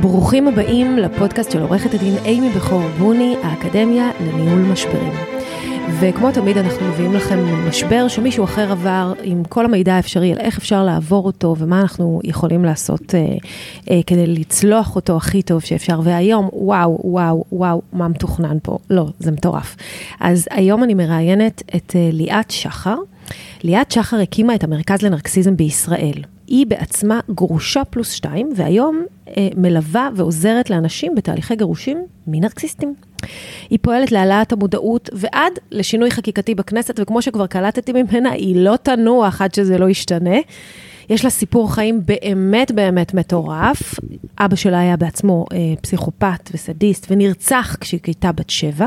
ברוכים הבאים לפודקאסט של עורכת הדין אימי בכור בוני, האקדמיה לניהול משברים. וכמו תמיד אנחנו מביאים לכם משבר שמישהו אחר עבר עם כל המידע האפשרי על איך אפשר לעבור אותו ומה אנחנו יכולים לעשות אה, אה, כדי לצלוח אותו הכי טוב שאפשר. והיום, וואו, וואו, וואו, מה מתוכנן פה? לא, זה מטורף. אז היום אני מראיינת את אה, ליאת שחר. ליאת שחר הקימה את המרכז לנרקסיזם בישראל. היא בעצמה גרושה פלוס שתיים, והיום אה, מלווה ועוזרת לאנשים בתהליכי גירושים מנרקסיסטים. היא פועלת להעלאת המודעות ועד לשינוי חקיקתי בכנסת, וכמו שכבר קלטתי ממנה, היא לא תנוח עד שזה לא ישתנה. יש לה סיפור חיים באמת באמת מטורף. אבא שלה היה בעצמו אה, פסיכופת וסדיסט ונרצח כשהיא הייתה בת שבע,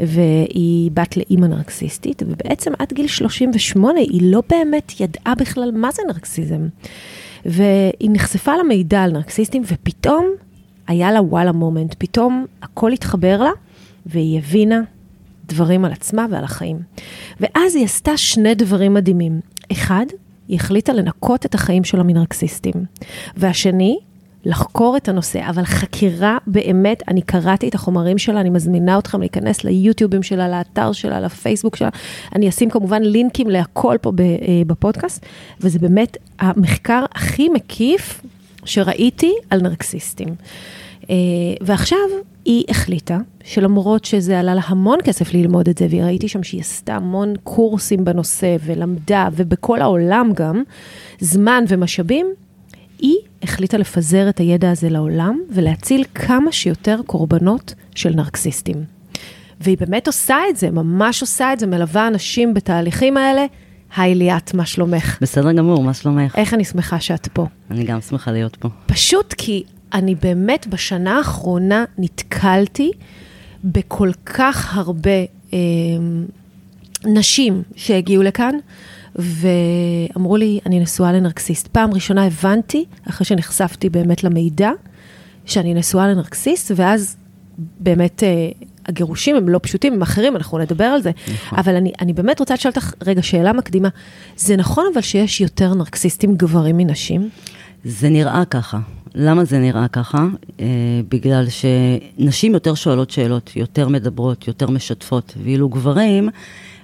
והיא בת לאימא נרקסיסטית, ובעצם עד גיל 38 היא לא באמת ידעה בכלל מה זה נרקסיזם. והיא נחשפה למידע על נרקסיסטים, ופתאום היה לה וואלה מומנט, פתאום הכל התחבר לה, והיא הבינה דברים על עצמה ועל החיים. ואז היא עשתה שני דברים מדהימים. אחד, היא החליטה לנקות את החיים שלה מנרקסיסטים. והשני, לחקור את הנושא, אבל חקירה באמת, אני קראתי את החומרים שלה, אני מזמינה אתכם להיכנס ליוטיובים שלה, לאתר שלה, לפייסבוק שלה. אני אשים כמובן לינקים להכל פה בפודקאסט, וזה באמת המחקר הכי מקיף שראיתי על נרקסיסטים. ועכשיו היא החליטה שלמרות שזה עלה לה המון כסף ללמוד את זה, וראיתי שם שהיא עשתה המון קורסים בנושא ולמדה, ובכל העולם גם, זמן ומשאבים, היא החליטה לפזר את הידע הזה לעולם ולהציל כמה שיותר קורבנות של נרקסיסטים. והיא באמת עושה את זה, ממש עושה את זה, מלווה אנשים בתהליכים האלה. היי ליאת, מה שלומך? בסדר גמור, מה שלומך? איך אני שמחה שאת פה. אני גם שמחה להיות פה. פשוט כי אני באמת בשנה האחרונה נתקלתי בכל כך הרבה אה, נשים שהגיעו לכאן, ואמרו לי, אני נשואה לנרקסיסט. פעם ראשונה הבנתי, אחרי שנחשפתי באמת למידע, שאני נשואה לנרקסיסט, ואז באמת אה, הגירושים הם לא פשוטים, הם אחרים, אנחנו נדבר על זה. נכון. אבל אני, אני באמת רוצה לשאול אותך, רגע, שאלה מקדימה. זה נכון אבל שיש יותר נרקסיסטים גברים מנשים? זה נראה ככה. למה זה נראה ככה? אה, בגלל שנשים יותר שואלות שאלות, יותר מדברות, יותר משתפות, ואילו גברים,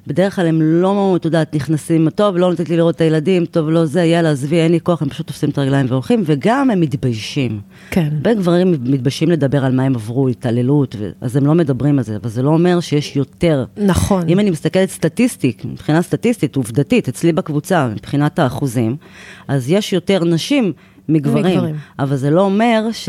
בדרך כלל הם לא, את יודעת, נכנסים, טוב, לא נותנת לי לראות את הילדים, טוב, לא זה, יאללה, עזבי, אין לי כוח, הם פשוט תופסים את הרגליים והולכים, וגם הם מתביישים. כן. הרבה גברים מתביישים לדבר על מה הם עברו, התעללות, ו... אז הם לא מדברים על זה, אבל זה לא אומר שיש יותר. נכון. אם אני מסתכלת סטטיסטית, מבחינה סטטיסטית, עובדתית, אצלי בקבוצה, מבחינת האחוזים, אז יש יותר נשים. מגברים, מגברים. אבל זה לא אומר ש,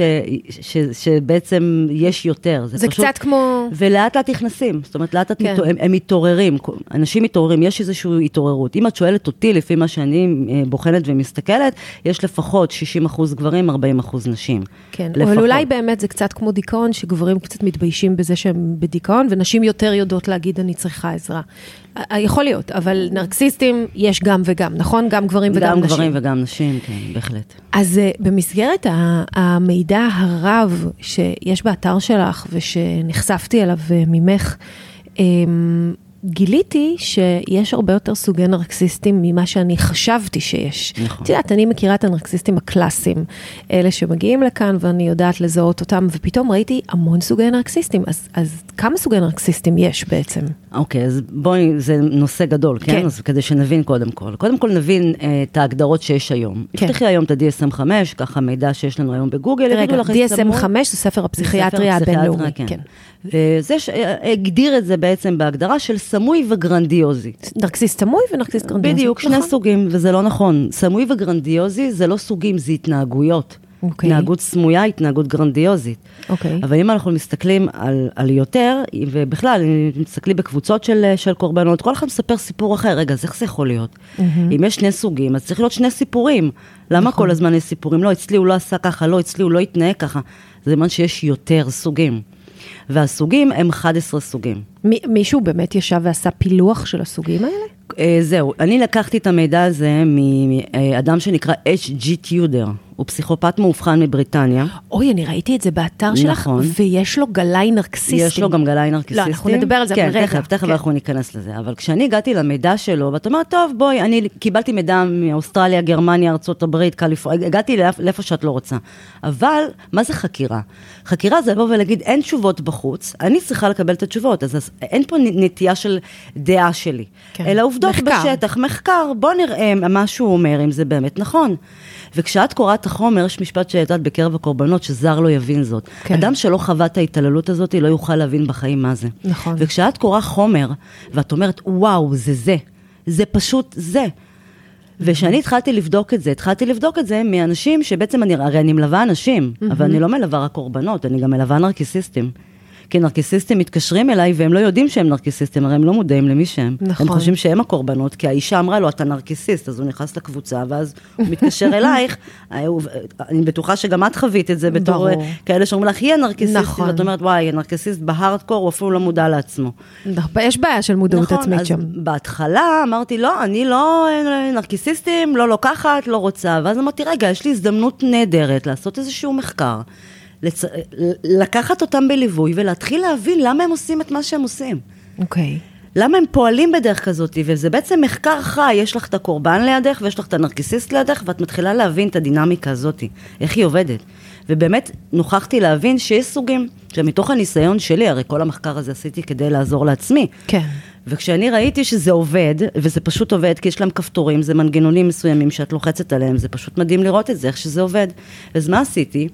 ש, ש, שבעצם יש יותר. זה, זה פשוט, קצת כמו... ולאט לאט נכנסים, זאת אומרת, לאט לאט כן. הם, הם מתעוררים, אנשים מתעוררים, יש איזושהי התעוררות. אם את שואלת אותי, לפי מה שאני אה, בוחנת ומסתכלת, יש לפחות 60 אחוז גברים, 40 אחוז נשים. כן, לפחות. אבל אולי באמת זה קצת כמו דיכאון, שגברים קצת מתביישים בזה שהם בדיכאון, ונשים יותר יודעות להגיד, אני צריכה עזרה. יכול להיות, אבל נרקסיסטים יש גם וגם, נכון? גם גברים וגם גם נשים. גם גברים וגם נשים, כן, בהחלט. אז uh, במסגרת המידע הרב שיש באתר שלך ושנחשפתי אליו uh, ממך, um, גיליתי שיש הרבה יותר סוגי נרקסיסטים ממה שאני חשבתי שיש. נכון. את יודעת, אני מכירה את הנרקסיסטים הקלאסיים, אלה שמגיעים לכאן ואני יודעת לזהות אותם, ופתאום ראיתי המון סוגי נרקסיסטים. אז, אז כמה סוגי נרקסיסטים יש בעצם? אוקיי, אז בואי, זה נושא גדול, כן? כן. אז כדי שנבין קודם כל. קודם כל נבין אה, את ההגדרות שיש היום. כן. תפתחי היום את ה-DSM-5, ככה מידע שיש לנו היום בגוגל. רגע, DSM-5 זה ספר הפסיכיאטריה הבינלאומי. כן. כן. וזה הגדיר את זה בעצם בהגדרה של סמוי וגרנדיוזי. נרקסיסט סמוי ונרקסיסט גרנדיוזי. בדיוק, שני נכון. סוגים, וזה לא נכון. סמוי וגרנדיוזי זה לא סוגים, זה התנהגויות. Okay. אוקיי. התנהגות סמויה, התנהגות גרנדיוזית. Okay. אוקיי. אבל אם אנחנו מסתכלים על, על יותר, ובכלל, אם מסתכלים בקבוצות של, של קורבנות, כל אחד מספר סיפור אחר. רגע, אז איך זה יכול להיות? Mm-hmm. אם יש שני סוגים, אז צריך להיות שני סיפורים. למה נכון. כל הזמן יש סיפורים? לא, אצלי הוא לא עשה ככה, לא, אצלי הוא לא התנהג ככה. זה אומר שיש יותר סוגים. והסוגים הם 11 סוגים. מ- מישהו באמת ישב ועשה פילוח של הסוגים האלה? אה, זהו, אני לקחתי את המידע הזה מאדם שנקרא H.G. טיודר, הוא פסיכופת מאובחן מבריטניה. אוי, אני ראיתי את זה באתר שלך, נכון. ויש לו גלאי נרקסיסטים. יש לו גם גלאי נרקיסיסטים. לא, אנחנו נדבר על זה, כן, רגע. תכף, תכף כן. אנחנו ניכנס לזה. אבל כשאני הגעתי למידע שלו, ואת אומרת, טוב, בואי, אני קיבלתי מידע מאוסטרליה, גרמניה, ארה"ב, קליפורניה, הגעתי לאיפ- לאיפה שאת לא רוצה. אבל, מה זה חקירה? חקירה זה לבוא ולהגיד, אין תשובות בחוץ, אני צריכה לקבל את התשובות, אז, אז אין פה נטייה של דעה שלי. כן. אלא עובדות מחקר. בשטח, מחקר, בוא נראה מה שהוא אומר, אם זה באמת נכון. וכשאת קוראת את החומר, יש משפט שאת יודעת בקרב הקורבנות, שזר לא יבין זאת. כן. אדם שלא חווה את ההתעללות הזאת, לא יוכל להבין בחיים מה זה. נכון. וכשאת קוראה חומר, ואת אומרת, וואו, זה זה, זה פשוט זה. וכשאני התחלתי לבדוק את זה, התחלתי לבדוק את זה מאנשים שבעצם אני, הרי אני מלווה אנשים, אבל אני לא מלווה רק קורבנות, אני גם מלווה נרקיסיסטים. כי נרקיסיסטים מתקשרים אליי והם לא יודעים שהם נרקיסיסטים, הרי הם לא מודעים למי שהם. נכון. הם חושבים שהם הקורבנות, כי האישה אמרה לו, אתה נרקיסיסט, אז הוא נכנס לקבוצה, ואז הוא מתקשר אלייך. אה, אני בטוחה שגם את חווית את זה בתור ברור. אה, כאלה שאומרים לך, היא הנרקיסיסט, נכון. ואת אומרת, וואי, הנרקיסיסט בהארדקור, הוא אפילו לא מודע לעצמו. נכון, יש בעיה של מודעות עצמית נכון, אז שם. בהתחלה אמרתי, לא, אני לא נרקיסיסטים, לא לוקחת, לא רוצה. ואז אמרתי, רגע, יש לי הזדמנות נהדרת לעשות איזשהו מחקר, לצ... לקחת אותם בליווי ולהתחיל להבין למה הם עושים את מה שהם עושים. אוקיי. למה הם פועלים בדרך כזאת, וזה בעצם מחקר חי, יש לך את הקורבן לידך ויש לך את הנרקיסיסט לידך, ואת מתחילה להבין את הדינמיקה הזאת, איך היא עובדת. ובאמת נוכחתי להבין שיש סוגים, שמתוך הניסיון שלי, הרי כל המחקר הזה עשיתי כדי לעזור לעצמי. כן. וכשאני ראיתי שזה עובד, וזה פשוט עובד, כי יש להם כפתורים, זה מנגנונים מסוימים שאת לוחצת עליהם, זה פשוט מדהים לראות את זה, איך שזה עובד. אז מה עשיתי?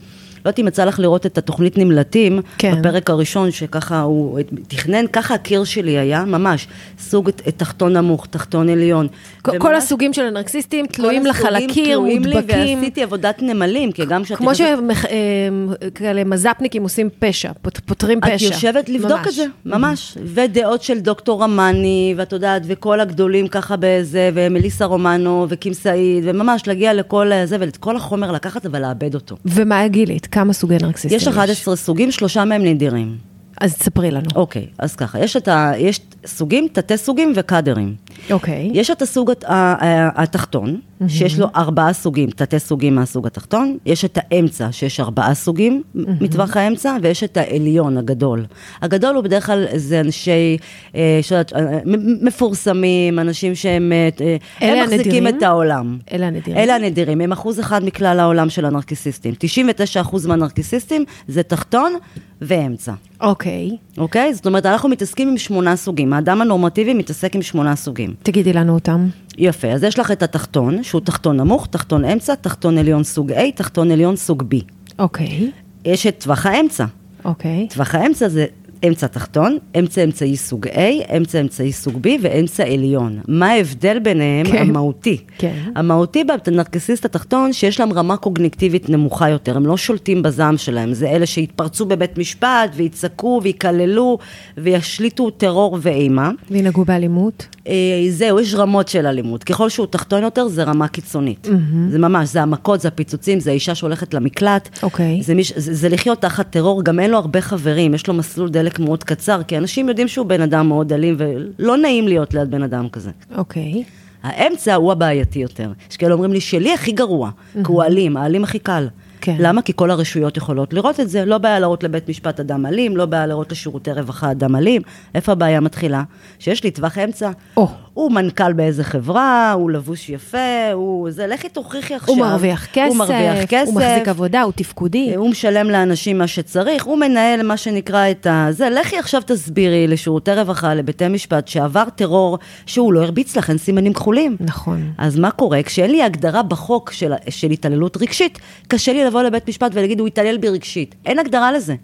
לא יודעת אם יצא לך לראות את התוכנית נמלטים, כן. בפרק הראשון, שככה הוא תכנן, ככה הקיר שלי היה, ממש, סוג תחתון נמוך, תחתון עליון. כל- וממש כל הסוגים של הנרקסיסטים תלויים לך על הקיר, מודבקים. ועשיתי עבודת נמלים, כי גם כשאת... כמו שכאלה מז"פניקים עושים פשע, פות- פותרים פשע. את יושבת לבדוק ממש. את זה, ממש. ודעות של דוקטור רמני, ואת יודעת, וכל הגדולים ככה בזה, ומליסה רומנו, וקים סעיד, וממש להגיע לכל זה, ואת כל החומר לקחת ולעבד אותו. ומה גילית? כמה סוגי נרקסיסטים יש 11 סוגים, שלושה מהם נדירים. אז תספרי לנו. אוקיי, אז ככה, יש את ה... יש סוגים, תתי סוגים וקאדרים. אוקיי. יש את הסוג הת- ה- ה- התחתון, שיש לו ארבעה סוגים, תתי סוגים מהסוג התחתון, יש את האמצע, שיש ארבעה סוגים מטווח האמצע, ויש את העליון, הגדול. הגדול הוא בדרך כלל, זה אנשי, אה, שאת- אה, מפורסמים, אנשים שהם, אה, אה, הם מחזיקים הנדירים? את העולם. אלה הנדירים. אלה הנדירים, הם אחוז אחד מכלל העולם של הנרקיסיסטים. 99 אחוז מהנרקיסיסטים זה תחתון ואמצע. אוקיי. אוקיי? זאת אומרת, אנחנו מתעסקים עם שמונה סוגים. האדם הנורמטיבי מתעסק עם שמונה סוגים. תגידי לנו אותם. יפה, אז יש לך את התחתון, שהוא תחתון נמוך, תחתון אמצע, תחתון עליון סוג A, תחתון עליון סוג B. אוקיי. יש את טווח האמצע. אוקיי. טווח האמצע זה אמצע תחתון, אמצע אמצעי סוג A, אמצע אמצעי סוג B ואמצע עליון. מה ההבדל ביניהם? כן. המהותי. כן. המהותי בנרקסיסט התחתון, שיש להם רמה קוגניטיבית נמוכה יותר, הם לא שולטים בזעם שלהם, זה אלה שיתפרצו בבית משפט ויצעקו ויקללו וישליטו טרור ואימה. וינהגו באלימות? אה, זהו, יש רמות של אלימות. ככל שהוא תחתון יותר, זה רמה קיצונית. זה ממש, זה המכות, זה הפיצוצים, זה האישה שהולכת למקלט. אוקיי. זה, מיש, זה, זה לחיות תחת טרור, גם אין לו הרבה חברים, יש לו מסלול דלק מאוד קצר, כי אנשים יודעים שהוא בן אדם מאוד אלים, ולא נעים להיות ליד בן אדם כזה. אוקיי. האמצע הוא הבעייתי יותר. יש כאלה אומרים לי, שלי הכי גרוע, כי הוא האלים, האלים הכי קל. כן. למה? כי כל הרשויות יכולות לראות את זה. לא בעיה להראות לבית משפט אדם אלים, לא בעיה להראות לשירותי רווחה אדם אלים. איפה הבעיה מתחילה? שיש לי טווח אמצע. או. הוא מנכ"ל באיזה חברה, הוא לבוש יפה, הוא... זה, לכי תוכיחי עכשיו. הוא מרוויח כסף, הוא מרוויח כסף. הוא מחזיק עבודה, הוא תפקודי. הוא משלם לאנשים מה שצריך, הוא מנהל מה שנקרא את ה... זה, לכי עכשיו תסבירי לשירותי רווחה, לבתי משפט, שעבר טרור, שהוא לא הרביץ אין סימנים כחולים. נכון. אז מה קורה? כשאין לי הגדרה בחוק של, של התעללות רגשית, קשה לי לבוא לבית משפט ולהגיד, הוא התעלל בי רגשית. אין הגדרה לזה.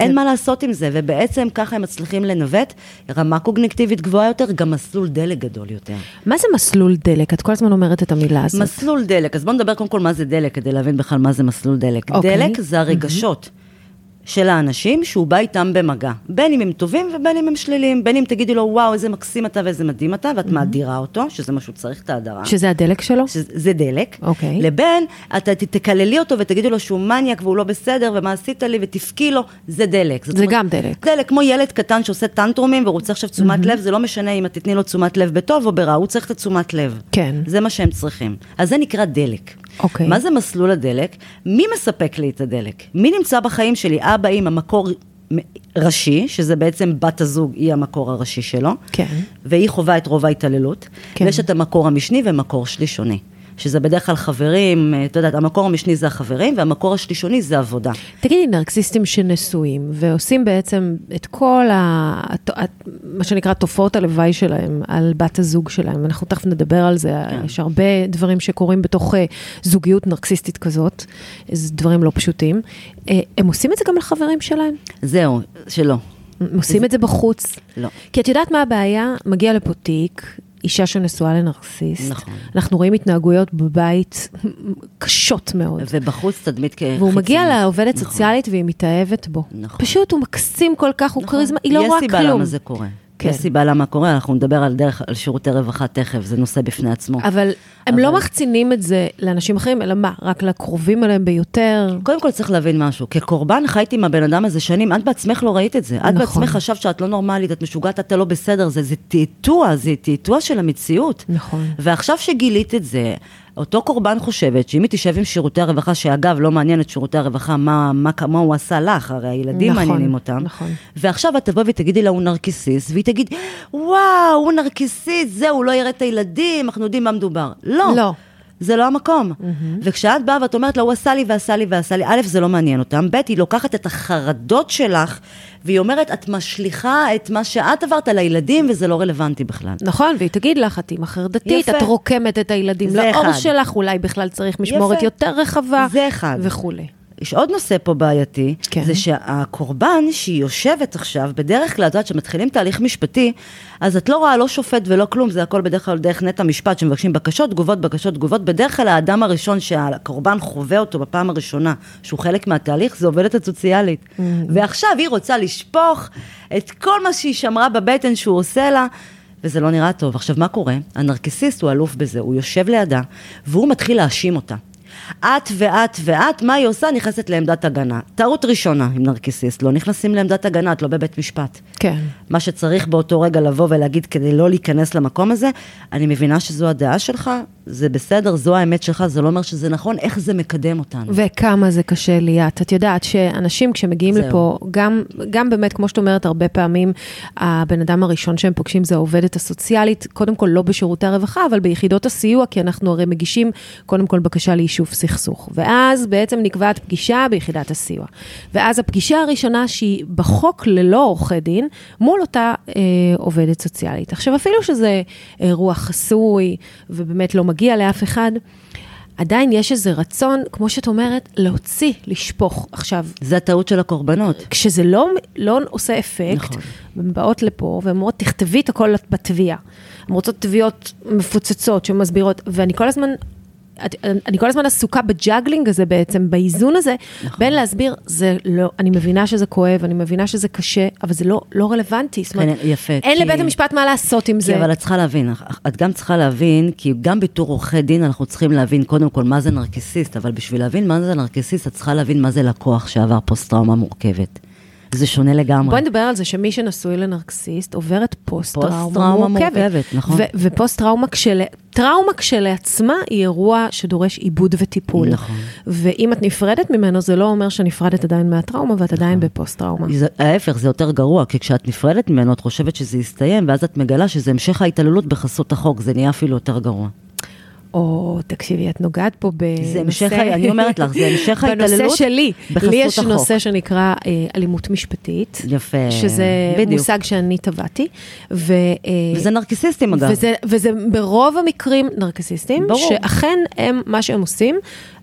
אין כן. מה לעשות עם זה, ובעצם ככה הם מצליחים לנווט רמה קוגנקטיבית גבוהה יותר, גם מסלול דלק גדול יותר. מה זה מסלול דלק? את כל הזמן אומרת את המילה הזאת. מסלול דלק, אז בואו נדבר קודם כל מה זה דלק, כדי להבין בכלל מה זה מסלול דלק. אוקיי. דלק זה הרגשות. של האנשים שהוא בא איתם במגע. בין אם הם טובים ובין אם הם שליליים. בין אם תגידי לו, וואו, איזה מקסים אתה ואיזה מדהים אתה, ואת מאדירה אותו, שזה מה שהוא צריך, את ההדרה. שזה הדלק שלו? שזה דלק. אוקיי. לבין, אתה תקללי אותו ותגידי לו שהוא מניאק והוא לא בסדר, ומה עשית לי, ותבכי לו, זה דלק. זה אומרת, גם דלק. דלק, כמו ילד קטן שעושה טנטרומים ורוצה עכשיו תשומת לב, זה לא משנה אם את תתני לו תשומת לב בטוב או ברע, הוא צריך את התשומת לב. כן. זה מה שהם צריכים. אז זה נקרא דלק. אוקיי. מה זה מסלול הדלק? מי מספק לי את הדלק? מי נמצא בחיים שלי? אבא, אמא, מקור ראשי, שזה בעצם בת הזוג, היא המקור הראשי שלו. כן. והיא חווה את רוב ההתעללות. כן. ויש את המקור המשני ומקור שלישוני. שזה בדרך כלל חברים, אה, את יודעת, המקור המשני זה החברים, והמקור השלישוני זה עבודה. תגידי, נרקסיסטים שנשואים ועושים בעצם את כל ה... מה שנקרא תופעות הלוואי שלהם על בת הזוג שלהם, אנחנו תכף נדבר על זה, כן. יש הרבה דברים שקורים בתוך אה, זוגיות נרקסיסטית כזאת, זה דברים לא פשוטים. אה, הם עושים את זה גם לחברים שלהם? זהו, שלא. עושים את זה בחוץ? לא. כי את יודעת מה הבעיה? מגיע לפה תיק, אישה שנשואה לנרקסיסט. נכון. אנחנו רואים התנהגויות בבית קשות מאוד. ובחוץ תדמית כחיצונית. והוא מגיע לעובדת נכון. סוציאלית והיא מתאהבת בו. נכון. פשוט הוא מקסים כל כך, הוא נכון. כריזמה, היא לא רואה יש סיבה כלום. למה זה קורה. כן. יש סיבה למה קורה, אנחנו נדבר על דרך, על שירותי רווחה תכף, זה נושא בפני עצמו. אבל הם אבל- לא מחצינים את זה לאנשים אחרים, אלא מה, רק לקרובים אליהם ביותר? קודם כל צריך להבין משהו, כקורבן חייתי עם הבן אדם הזה שנים, את בעצמך לא ראית את זה. את נכון. בעצמך חשבת שאת לא נורמלית, את משוגעת, אתה לא בסדר, זה, זה טעטוע, זה טעטוע של המציאות. נכון. ועכשיו שגילית את זה, אותו קורבן חושבת שאם היא תשב עם שירותי הרווחה, שאגב, לא מעניין את שירותי הרווחה מה, מה, מה הוא עשה לך, הרי הילדים נכון, מעניינים אותם. נכון. ועכשיו את תבוא ותגידי לה, הוא נרקיסיסט, והיא תגיד, וואו, הוא נרקיסיסט, זהו, לא יראה את הילדים, אנחנו יודעים מה מדובר. לא. לא. זה לא המקום. וכשאת באה ואת אומרת לה, הוא עשה לי ועשה לי ועשה לי, א', זה לא מעניין אותם, ב', היא לוקחת את החרדות שלך, והיא אומרת, את משליכה את מה שאת עברת על הילדים, וזה לא רלוונטי בכלל. נכון, והיא תגיד לך, את אימא חרדתית, יפה. את רוקמת את הילדים לאור אחד. שלך, אולי בכלל צריך משמורת יפה. יותר רחבה. זה אחד. וכולי. יש עוד נושא פה בעייתי, כן. זה שהקורבן שהיא יושבת עכשיו, בדרך כלל, את יודעת, כשמתחילים תהליך משפטי, אז את לא רואה לא שופט ולא כלום, זה הכל בדרך כלל דרך נט המשפט, שמבקשים בקשות, תגובות, בקשות, תגובות. בדרך כלל האדם הראשון שהקורבן חווה אותו בפעם הראשונה, שהוא חלק מהתהליך, זה עובדת הסוציאלית. Mm. ועכשיו היא רוצה לשפוך את כל מה שהיא שמרה בבטן שהוא עושה לה. וזה לא נראה טוב. עכשיו, מה קורה? הנרקסיסט הוא אלוף בזה, הוא יושב לידה, והוא מתחיל להאשים אותה. את ואת ואת, מה היא עושה? נכנסת לעמדת הגנה. טעות ראשונה עם נרקיסיסט, לא נכנסים לעמדת הגנה, את לא בבית משפט. כן. מה שצריך באותו רגע לבוא ולהגיד כדי לא להיכנס למקום הזה, אני מבינה שזו הדעה שלך, זה בסדר, זו האמת שלך, זה לא אומר שזה נכון, איך זה מקדם אותנו. וכמה זה קשה ליאת. את יודעת שאנשים כשמגיעים זהו. לפה, גם, גם באמת, כמו שאת אומרת, הרבה פעמים הבן אדם הראשון שהם פוגשים זה העובדת הסוציאלית, קודם כל לא בשירותי הרווחה, אבל ביחידות הסיוע, כי אנחנו הרי מגישים קודם כל בקשה ליישוב סכסוך. ואז בעצם נקבעת פגישה ביחידת הסיוע. ואז הפגישה הראשונה שהיא בחוק ללא עורכי דין, מול אותה אה, עובדת סוציאלית. עכשיו, אפילו שזה אירוע חסוי, ובאמת לא מגיע לאף אחד, עדיין יש איזה רצון, כמו שאת אומרת, להוציא, לשפוך. עכשיו, זה הטעות של הקורבנות. כשזה לא, לא עושה אפקט, נכון. הן באות לפה והן אומרות, תכתבי את הכל בתביעה. הן רוצות תביעות מפוצצות שמסבירות, ואני כל הזמן... את- אני כל הזמן עסוקה ב juggling הזה בעצם, באיזון הזה, נכון. בין להסביר, זה לא, אני מבינה שזה כואב, אני מבינה שזה קשה, אבל זה לא, לא רלוונטי. זאת אומרת, כן, יפה, אין כי- לבית המשפט מה לעשות עם זה. כי אבל את צריכה להבין, את גם צריכה להבין, כי גם בתור עורכי דין אנחנו צריכים להבין קודם כל מה זה נרקיסיסט, אבל בשביל להבין מה זה נרקיסיסט, את צריכה להבין מה זה לקוח שעבר פוסט-טראומה מורכבת. זה שונה לגמרי. בואי נדבר על זה שמי שנשוי לנרקסיסט עוברת פוסט-טראומה מורכבת. מורכבת, נכון. ו- ופוסט-טראומה כשל... טראומה כשלעצמה היא אירוע שדורש עיבוד וטיפול. נכון. ואם את נפרדת ממנו, זה לא אומר שנפרדת עדיין מהטראומה ואת עדיין בפוסט-טראומה. ההפך, זה יותר גרוע, כי כשאת נפרדת ממנו, את חושבת שזה יסתיים, ואז את מגלה שזה המשך ההתעללות בחסות החוק, זה נהיה אפילו יותר גרוע. או, תקשיבי, את נוגעת פה בנושא... זה המשך אני אומרת לך, זה המשך ההתעללות בנושא שלי. בחסות לי יש החוק. נושא שנקרא אה, אלימות משפטית. יפה, שזה בדיוק. מושג שאני טבעתי. ו, אה, וזה נרקיסיסטים אגב. וזה, וזה ברוב המקרים נרקסיסטים, ברור. שאכן הם, מה שהם עושים,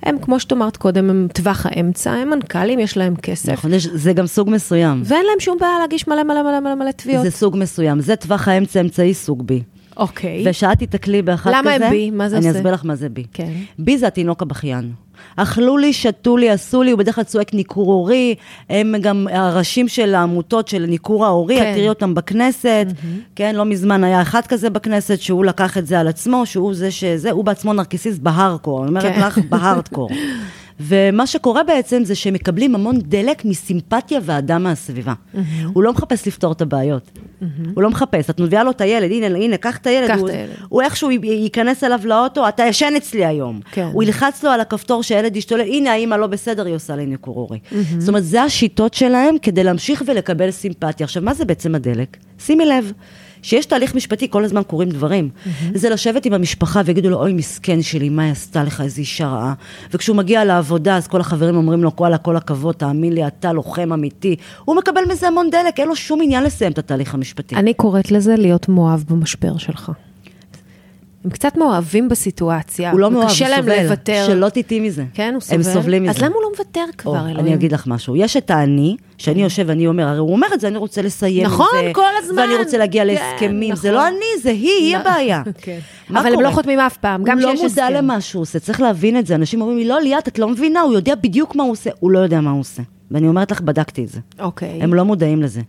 הם, כמו שאת אמרת קודם, הם טווח האמצע, הם מנכ"לים, יש להם כסף, נכון, יש- זה גם סוג מסוים. ואין להם שום בעיה להגיש מלא מלא מלא מלא מלא תביעות. זה סוג מסוים, זה טווח האמצע אמצעי סוג בי. אוקיי. ושאת תיתקלי באחד כזה. למה בי? מה זה אני עושה? אסביר לך מה זה בי. כן. בי זה התינוק הבכיין. אכלו לי, שתו לי, עשו לי, הוא בדרך כלל צועק ניכור הורי, הם גם הראשים של העמותות של ניכור ההורי, כן. את תראי אותם בכנסת, כן, לא מזמן היה אחד כזה בכנסת, שהוא לקח את זה על עצמו, שהוא זה שזה, הוא בעצמו נרקיסיסט בהארדקור, אני אומרת כן. לך, בהארדקור. ומה שקורה בעצם זה שהם מקבלים המון דלק מסימפתיה ואהדה מהסביבה. הוא לא מחפש לפתור את הבעיות. הוא לא מחפש, את מביאה לו את הילד, הנה, הנה, קח את הילד. קח הוא- את הילד. הוא איכשהו ייכנס אליו לאוטו, אתה ישן אצלי היום. כן. הוא ילחץ לו על הכפתור שהילד ישתולל, הנה האמא לא בסדר, היא עושה לי ניכור הורי. זאת אומרת, זה השיטות שלהם כדי להמשיך ולקבל סימפתיה. עכשיו, מה זה בעצם הדלק? שימי לב. שיש תהליך משפטי, כל הזמן קורים דברים. זה לשבת עם המשפחה ויגידו לו, אוי, מסכן שלי, מה היא עשתה לך, איזה אישה רעה. וכשהוא מגיע לעבודה, אז כל החברים אומרים לו, וואלה, כל הכבוד, תאמין לי, אתה לוחם אמיתי. הוא מקבל מזה המון דלק, אין לו שום עניין לסיים את התהליך המשפטי. אני קוראת לזה להיות מאוהב במשבר שלך. הם קצת מאוהבים בסיטואציה. הוא לא מאוהב, הוא וקשה להם סובל. לוותר. שלא תטעי מזה. כן, הוא סובל. הם סובלים מזה. אז למה הוא לא מוותר או, כבר, אלוהים? אני אגיד לך משהו. יש את האני, שאני יושב ואני אומר, הרי הוא אומר את זה, אני רוצה לסיים את זה. נכון, כל הזמן. ואני רוצה להגיע כן, להסכמים. זה נכון. לא אני, זה היא, היא לא. הבעיה. כן. אבל הם? לא חותמים אף פעם, גם הוא שיש לא מודע הסכם. למה שהוא עושה, צריך להבין את זה. אנשים אומרים לי, לא, ליאת, את לא מבינה, הוא יודע בדיוק מה הוא עושה. הוא לא יודע מה הוא עושה. ואני אומרת לך, בדקתי את זה. אוקיי. הם לא מודעים לזה.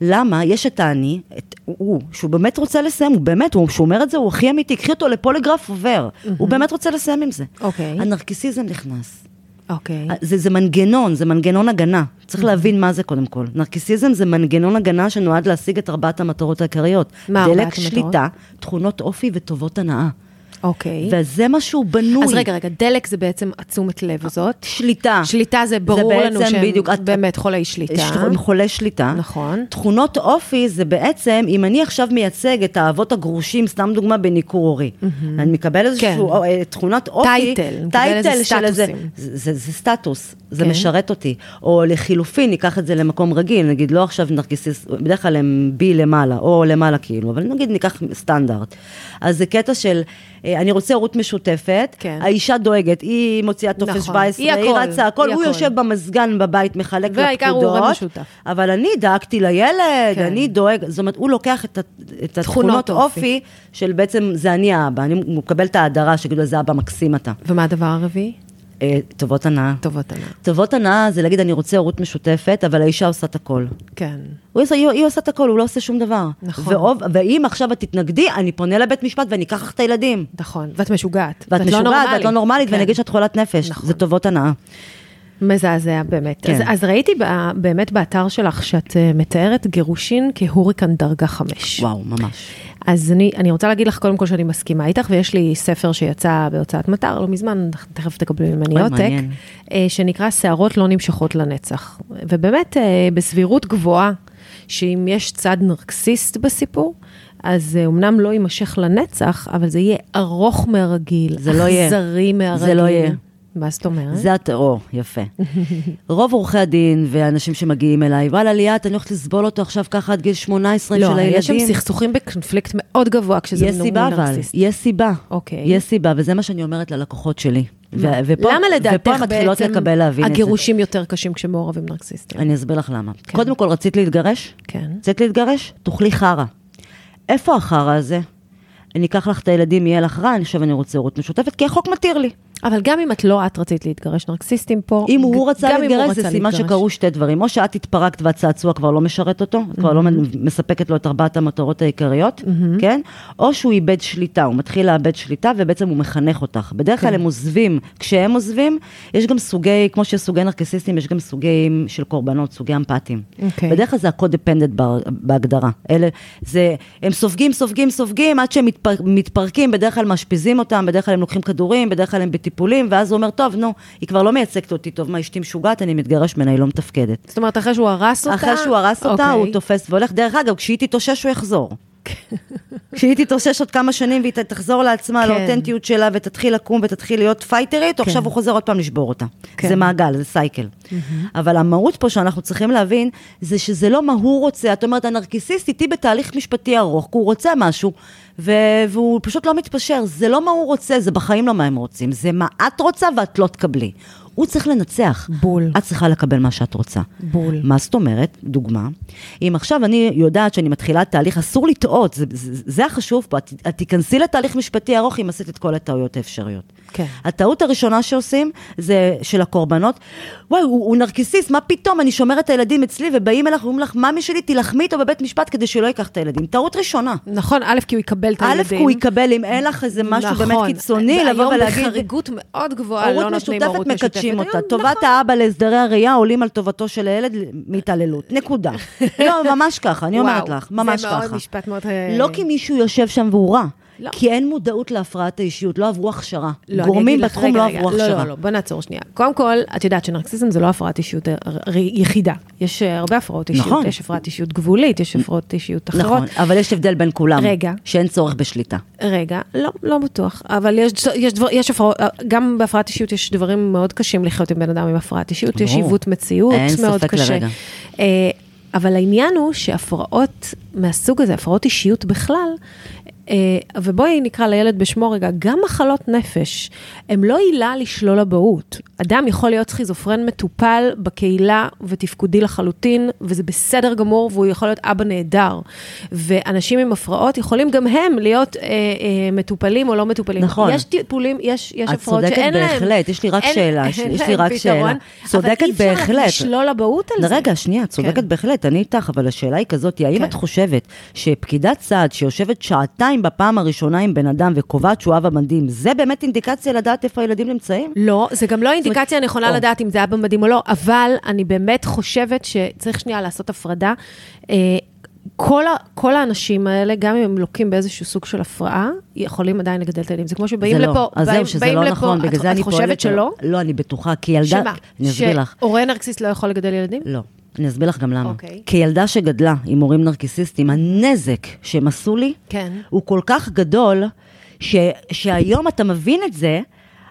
למה? יש את האני, את, הוא, שהוא באמת רוצה לסיים, הוא באמת, הוא, שהוא אומר את זה, הוא הכי אמיתי, קחי אותו לפוליגרף עובר. הוא באמת רוצה לסיים עם זה. אוקיי. הנרקיסיזם נכנס. אוקיי. זה, זה מנגנון, זה מנגנון הגנה. צריך להבין מה זה קודם כל. נרקיסיזם זה מנגנון הגנה שנועד להשיג את ארבעת המטרות העיקריות. מה ארבעת דלק, המטרות? שליטה, תכונות אופי וטובות הנאה. אוקיי. וזה מה שהוא בנוי. אז רגע, רגע, דלק זה בעצם התשומת לב הזאת. שליטה. שליטה זה ברור בעצם לנו שהם בדיוק, את- באמת חולי שליטה. הם חולי שליטה. נכון. תכונות אופי זה בעצם, אם אני עכשיו מייצג את האבות הגרושים, סתם דוגמה, בניכור הורי. אני מקבל איזשהו כן. אה, תכונות אופי. title, title של איזה... זה, זה, זה סטטוס, זה כן. משרת אותי. או לחילופין, ניקח את זה למקום רגיל, נגיד לא עכשיו נרקיסיסט, בדרך כלל הם בי למעלה, או למעלה כאילו, אבל נגיד ניקח סטנדרט. אז זה קטע של, אה, אני רוצה הורות משותפת, כן. האישה דואגת, היא מוציאה טופס נכון. 17, היא היא הכל, רצה הכל, היא הוא הכל. יושב במזגן בבית, מחלק והעיקר הוא לפקודות. הורה משותף. אבל אני דאגתי לילד, כן. אני דואג, זאת אומרת, הוא לוקח את, את תכונות התכונות אופי. אופי של בעצם, זה אני האבא, אני מקבל את ההדרה, שיגידו, זה אבא מקסים אתה. ומה הדבר הרביעי? אה, טובות הנאה. טובות הנאה. טובות הנאה זה להגיד, אני רוצה הורות משותפת, אבל האישה עושה את הכל. כן. הוא עושה, היא, היא עושה את הכל, הוא לא עושה שום דבר. נכון. ואוב, ואם עכשיו את תתנגדי, אני פונה לבית משפט ואני אקח לך את הילדים. נכון. ואת משוגעת. ואת משוגעת, ואת לא נורמלית, כן. ואני אגיד שאת חולת נפש. נכון. זה טובות הנאה. מזעזע באמת. כן. אז, אז ראיתי ב- באמת באתר שלך שאת אה, מתארת גירושין כהוריקן דרגה חמש. וואו, ממש. אז אני, אני רוצה להגיד לך קודם כל שאני מסכימה איתך, ויש לי ספר שיצא בהוצאת מטר, לא מזמן, תכף תקבלי ממני עותק. אה, שנקרא שערות לא נמשכות לנצח. ובאמת, אה, בסבירות גבוהה, שאם יש צד נרקסיסט בסיפור, אז אמנם לא יימשך לנצח, אבל זה יהיה ארוך מהרגיל, זה לא יהיה. אכזרי מהרגיל. זה לא יהיה. מה זאת אומרת? זה הטרור, יפה. רוב עורכי הדין והאנשים שמגיעים אליי, וואלה ליאת, אני הולכת לסבול אותו עכשיו ככה עד גיל 18 לא, של הילדים. יש שם סכסוכים בקונפליקט מאוד גבוה כשזה יש סיבה אבל, נרקסיסט. יש סיבה. אוקיי. יש סיבה, וזה מה שאני אומרת ללקוחות שלי. ו-? ופה, למה לדעתך בעצם לקבל להבין. הגירושים יותר קשים כשמעורבים נרקסיסטים? אני אסביר לך למה. קודם כל, רצית להתגרש? כן. רצית להתגרש? תאכלי חרא. איפה החרא הזה? אני אקח לך את הילדים, יהיה לך רע, אני חושב אני רוצה הורות משותפת, כי החוק מתיר לי. אבל גם אם את לא את רצית להתגרש, נרקסיסטים פה, אם הוא רצה להתגרש, זה סימן. שקרו שתי דברים. או שאת התפרקת והצעצוע כבר לא משרת אותו, את כבר לא מספקת לו את ארבעת המטרות העיקריות, כן? או שהוא איבד שליטה, הוא מתחיל לאבד שליטה ובעצם הוא מחנך אותך. בדרך כלל הם עוזבים, כשהם עוזבים, יש גם סוגי, כמו שיש סוגי נרקסיסטים, יש גם סוגים של קורבנות, סוגי אמפתיים. אוקיי. בדרך כלל זה ה-codependent בהגדרה. אלה, זה, הם סופגים, סופגים, סופגים, עד שהם מתפר, מתפרקים, בדרך כלל מאשפיזים אותם, בדרך כלל הם לוקחים כדורים, בדרך כלל הם בטיפולים, ואז הוא אומר, טוב, נו, היא כבר לא מייצגת אותי טוב, מה, אשתי משוגעת, אני מתגרש ממנה, היא לא מתפקדת. זאת אומרת, אחרי שהוא הרס אותה? אחרי שהוא הרס אותה, אוקיי. הוא תופס והולך. דרך אגב, כשהיא תתאושש, הוא יחזור. כשהיא תתאושש עוד כמה שנים והיא תחזור לעצמה, כן. לאותנטיות שלה, ותתחיל לקום ותתחיל להיות פייטרית, כן. עכשיו הוא חוזר עוד פעם לשבור אותה. כן. זה מעגל, זה סייקל. אבל המהות פה שאנחנו צריכים להבין, זה שזה לא מה הוא רוצה. את אומרת, הנרקיסיסט איתי בתהליך משפטי ארוך, כי הוא רוצה משהו, ו- והוא פשוט לא מתפשר. זה לא מה הוא רוצה, זה בחיים לא מה הם רוצים. זה מה את רוצה ואת לא תקבלי. הוא צריך לנצח. בול. את צריכה לקבל מה שאת רוצה. בול. מה זאת אומרת? דוגמה, אם עכשיו אני יודעת שאני מתחילה תהליך, אסור לטעות, זה, זה, זה החשוב פה, את, את תיכנסי לתהליך משפטי ארוך אם עשית את כל הטעויות האפשריות. כן. הטעות הראשונה שעושים זה של הקורבנות, וואי, הוא, הוא נרקיסיסט, מה פתאום, אני שומרת את הילדים אצלי, ובאים אליך ואומרים לך, ממי שלי, תילחמי איתו בבית משפט כדי שלא ייקח את הילדים. טעות ראשונה. נכון, א', כי הוא יקבל את א', הילדים. כי הוא יקבל, אם אין לך איזה משהו באמת נכון. קיצוני, לבוא ולהגיד... והיום בחריגות מאוד גבוהה לא נותנים הורות משותפת. מקדשים אותה. טובת נכון. האבא להסדרי הראייה עולים על טובתו של הילד מהתעללות. נקודה. לא, ממש ככה, אני אומרת לך, ממש זה ככה. מאוד משפט מאוד... אה, לא כי מישהו יושב שם והוא רע, לא. כי אין מודעות להפרעת האישיות, לא עברו הכשרה. לא, גורמים בתחום רגע, לא רגע, עברו לא, הכשרה. לא, לא, בוא נעצור שנייה. קודם כל, את יודעת שנרקסיזם זה לא הפרעת אישיות אה, יחידה. יש אה, הרבה הפרעות אישיות. נכון. יש הפרעת אישיות גבולית, יש הפרעות אישיות אחרות. נכון, אבל יש הבדל בין כולם. רגע. שאין צורך בשליטה. רגע, לא, לא בטוח. אבל יש, יש, דבר, יש הפרעות, גם בהפרעת אישיות יש דברים מאוד קשים לחיות עם בן אדם עם הפרעת אישיות. יש ברור. עיוות מציאות מאוד קשה. לרגע. אה, אבל העניין הוא שהפרעות מהסוג הזה, הפרעות אישיות בכלל, אה, ובואי נקרא לילד בשמו רגע, גם מחלות נפש, הם לא עילה לשלול אבהות. אדם יכול להיות סכיזופרן מטופל בקהילה ותפקודי לחלוטין, וזה בסדר גמור, והוא יכול להיות אבא נהדר. ואנשים עם הפרעות יכולים גם הם להיות אה, אה, מטופלים או לא מטופלים. נכון. יש טיפולים, יש, יש את הפרעות צודקת שאין להם... בהחלט, יש לי רק אין- שאלה, אין יש לי רק פתרון, שאלה. צודקת אבל אי בהחלט. אפשר לשלול אבהות על זה. רגע, שנייה, את צודקת כן. בהחלט, אני איתך, אבל השאלה היא כזאת, האם כן. את חושבת שפקידת סעד שיושבת שעתיים בפעם הראשונה עם בן אדם וקובעת שהוא אבא מדהים, זה באמת אינדיקציה לדעת איפה הילדים נמצאים? לא, זה גם לא אינדיקציה נכונה או. לדעת אם זה היה במדים או לא, אבל אני באמת חושבת שצריך שנייה לעשות הפרדה. אה, כל, ה, כל האנשים האלה, גם אם הם לוקים באיזשהו סוג של הפרעה, יכולים עדיין לגדל את הילדים. זה כמו שבאים זה לפה, לא. אז באים, זהו, שזה באים לא לפה, נכון, את, בגלל זה אני את. חושבת שלא? לא, אני בטוחה, כי ילדה... שמה? אני אסביר לך. שהורה נרקסיסט לא יכול לגדל ילדים? לא. אני אסביר לך גם למה. אוקיי. כילדה שגדלה עם הורים נרקיסיסטים, הנזק שהם עשו לי, כן. הוא כל כך גדול, ש, שהיום אתה מבין את זה,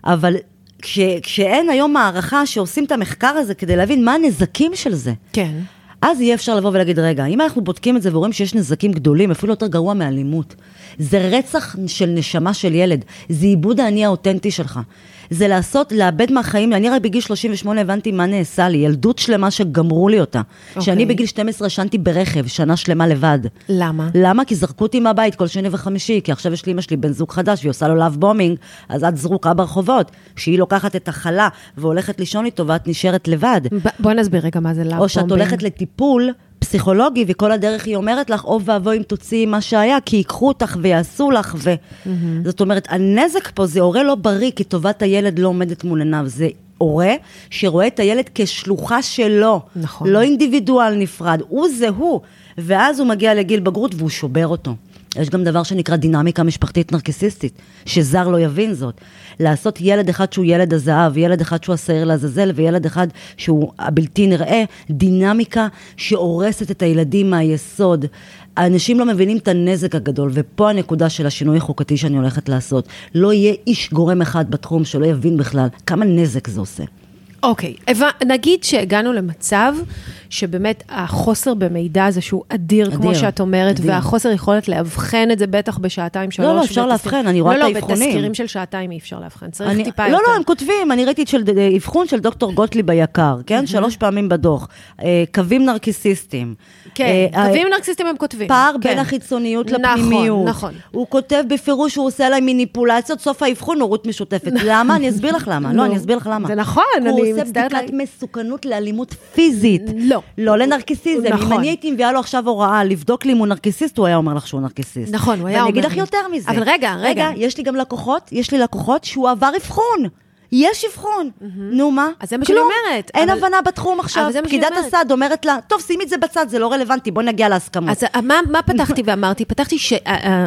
אבל כש, כשאין היום מערכה שעושים את המחקר הזה כדי להבין מה הנזקים של זה, כן. אז יהיה אפשר לבוא ולהגיד, רגע, אם אנחנו בודקים את זה ורואים שיש נזקים גדולים, אפילו יותר גרוע מאלימות, זה רצח של נשמה של ילד, זה איבוד האני האותנטי שלך. זה לעשות, לאבד מהחיים, אני רק בגיל 38 הבנתי מה נעשה לי, ילדות שלמה שגמרו לי אותה. אוקיי. שאני בגיל 12 ישנתי ברכב, שנה שלמה לבד. למה? למה? כי זרקו אותי מהבית כל שני וחמישי, כי עכשיו יש לאמא שלי בן זוג חדש, והיא עושה לו love bombing, אז את זרוקה ברחובות. שהיא לוקחת את החלה והולכת לישון איתו ואת נשארת לבד. ב- בואי נסביר רגע מה זה לאב או שאת. הולכת לטיפול פסיכולוגי, וכל הדרך היא אומרת לך, אוי ואבוי אם תוציאי מה שהיה, כי ייקחו אותך ויעשו לך, ו... זאת אומרת, הנזק פה זה הורה לא בריא, כי טובת הילד לא עומדת מול עיניו, זה הורה שרואה את הילד כשלוחה שלו. נכון. לא אינדיבידואל נפרד, הוא זה הוא. ואז הוא מגיע לגיל בגרות והוא שובר אותו. יש גם דבר שנקרא דינמיקה משפחתית נרקסיסטית, שזר לא יבין זאת. לעשות ילד אחד שהוא ילד הזהב, ילד אחד שהוא השעיר לעזאזל, וילד אחד שהוא הבלתי נראה, דינמיקה שהורסת את הילדים מהיסוד. האנשים לא מבינים את הנזק הגדול, ופה הנקודה של השינוי החוקתי שאני הולכת לעשות. לא יהיה איש גורם אחד בתחום שלא יבין בכלל כמה נזק זה עושה. אוקיי, הבנ- נגיד שהגענו למצב שבאמת החוסר במידע הזה שהוא אדיר, אדיר כמו שאת אומרת, אדיר. והחוסר יכולת לאבחן את זה בטח בשעתיים, שלוש. לא, אפשר בתסקיר- לאבחן, אני רואה לא, את האבחונים. לא, בתסקירים של שעתיים אי אפשר לאבחן, צריך אני, טיפה לא, יותר. לא, הם כותבים, אני ראיתי את של ד- אבחון של דוקטור גוטליב היקר, כן? שלוש פעמים בדוח. אה, קווים נרקיסיסטים. כן, אה, קווים נרקסיסטים הם כותבים. פער כן. בין החיצוניות נכון, לפנימיות. נכון. הוא כותב בפירוש שהוא עושה להם מניפולציות, סוף האבחון הורות משותפת. למה? אני אסביר לך למה. לא, אני אסביר לך למה. זה נכון, הוא אני עושה מצטערת בדיקת לה- מסוכנות לאלימות פיזית. לא. לא לנרקיסיזם. אם נכון. אני הייתי מביאה לו עכשיו הוראה לבדוק לי אם הוא נרקיסיסט, הוא היה אומר לך שהוא נרקיסיסט. נכון, הוא היה ואני אומר אגיד לך. יותר מזה. אבל רגע, רגע. רגע, יש לי גם לקוחות, יש לי לקוחות שהוא עבר אבחון. יש אבחון. נו מה? אז זה מה שאני. אומרת, אין אבל- הבנה בתחום עכשיו. אבל זה מה שאני פקידת אומרת. הסעד אומרת לה, טוב, שימי את זה בצד, זה לא רלוונטי, בוא נגיע להסכמות. אז אה, מה, מה פתחתי ואמרתי? פתחתי ש... אה,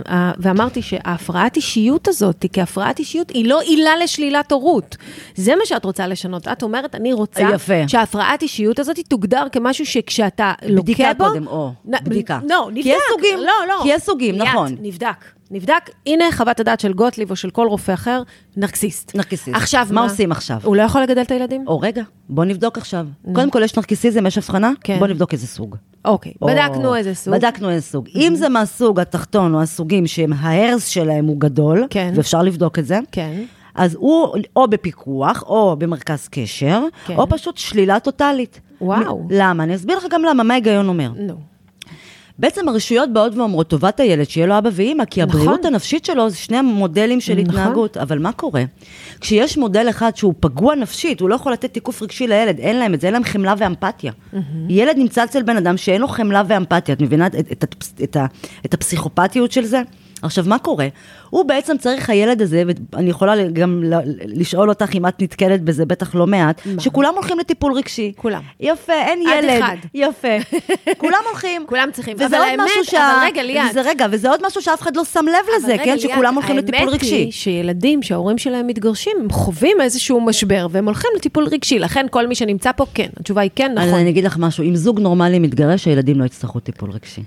אה, ואמרתי שההפרעת אישיות הזאת, כהפרעת אישיות, היא לא עילה לשלילת הורות. זה מה שאת רוצה לשנות. את אומרת, אני רוצה יפה. שההפרעת אישיות הזאת תוגדר כמשהו שכשאתה לוקה בדיקה בו... קודם, או, נ- בדיקה. לא, נבדק. כי יש סוגים, לא, לא. כי יש סוגים, נכון. נבדק. נבדק, הנה חוות הדעת של גוטליב או של כל רופא אחר, נרקסיסט. נרקיסיסט. עכשיו מה עושים עכשיו? הוא לא יכול לגדל את הילדים? או רגע, בוא נבדוק עכשיו. קודם כל, יש נרקיסיזם, יש הבחנה? כן. בוא נבדוק איזה סוג. אוקיי, או- בדקנו איזה סוג. בדקנו איזה סוג. אם זה מהסוג התחתון או הסוגים שההרס שלהם הוא גדול, כן. ואפשר לבדוק את זה, כן. אז הוא או בפיקוח, או במרכז קשר, כן. או פשוט שלילה טוטאלית. וואו. למה? אני אסביר לך גם למה, מה ההיגיון אומר. נו. בעצם הרשויות באות ואומרות, טובת הילד, שיהיה לו אבא ואימא, כי נכון. הבריאות הנפשית שלו זה שני המודלים של נכון. התנהגות. אבל מה קורה? כשיש מודל אחד שהוא פגוע נפשית, הוא לא יכול לתת תיקוף רגשי לילד, אין להם את זה, אין להם חמלה ואמפתיה. ילד נמצא אצל בן אדם שאין לו חמלה ואמפתיה, את מבינה את, את, את, את, את הפסיכופתיות של זה? עכשיו, מה קורה? הוא בעצם צריך, הילד הזה, ואני יכולה גם לשאול אותך אם את נתקלת בזה, בטח לא מעט, מה? שכולם הולכים לטיפול רגשי. כולם. יפה, אין עד ילד. אחד. יפה. כולם הולכים. כולם צריכים. וזה אבל עוד האמת, משהו אבל רגע, ליאת. וזה רגע, וזה עוד משהו שאף אחד לא שם לב לזה, אבל כן? רגע, שכולם ליאת, הולכים לטיפול רגשי. האמת היא שילדים שההורים שלהם מתגרשים, הם חווים איזשהו משבר, והם הולכים לטיפול רגשי. לכן כל מי שנמצא פה, כן. התשובה היא כן, אז נכון. אני אגיד לך משהו, אם זוג נורמלי מתגרש, הילדים לא יצטרכו טיפול רגשי.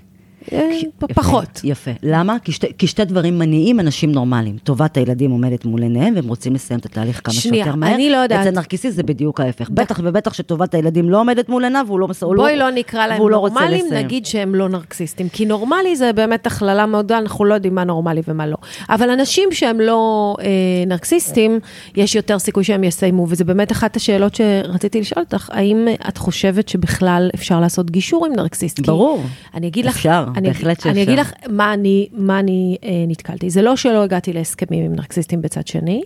אה, יפה, פחות. יפה. למה? כי שתי, כי שתי דברים מניעים אנשים נורמליים. טובת הילדים עומדת מול עיניהם, והם רוצים לסיים את התהליך כמה שנייה, שיותר מהר. אני לא יודעת. אצל נרקיסיסט זה בדיוק ההפך. בטח ובטח שטובת הילדים לא עומדת מול עיניו, והוא לא מסור... בואי לא נקרא להם לא נורמלים, לסיים. נגיד שהם לא נרקסיסטים. כי נורמלי זה באמת הכללה מאוד גדולה, אנחנו לא יודעים מה נורמלי ומה לא. אבל אנשים שהם לא אה, נרקסיסטים, יש יותר סיכוי שהם יסיימו, וזה באמת אחת השאלות שרציתי לשאול אותך, האם את חושבת שבכלל אפשר לעשות גישור עם נרקסיסט? ברור. אני אגיד לך, אפשר, אני, בהחלט שאפשר. אני אגיד לך מה אני, מה אני אה, נתקלתי. זה לא שלא הגעתי להסכמים עם נרקסיסטים בצד שני,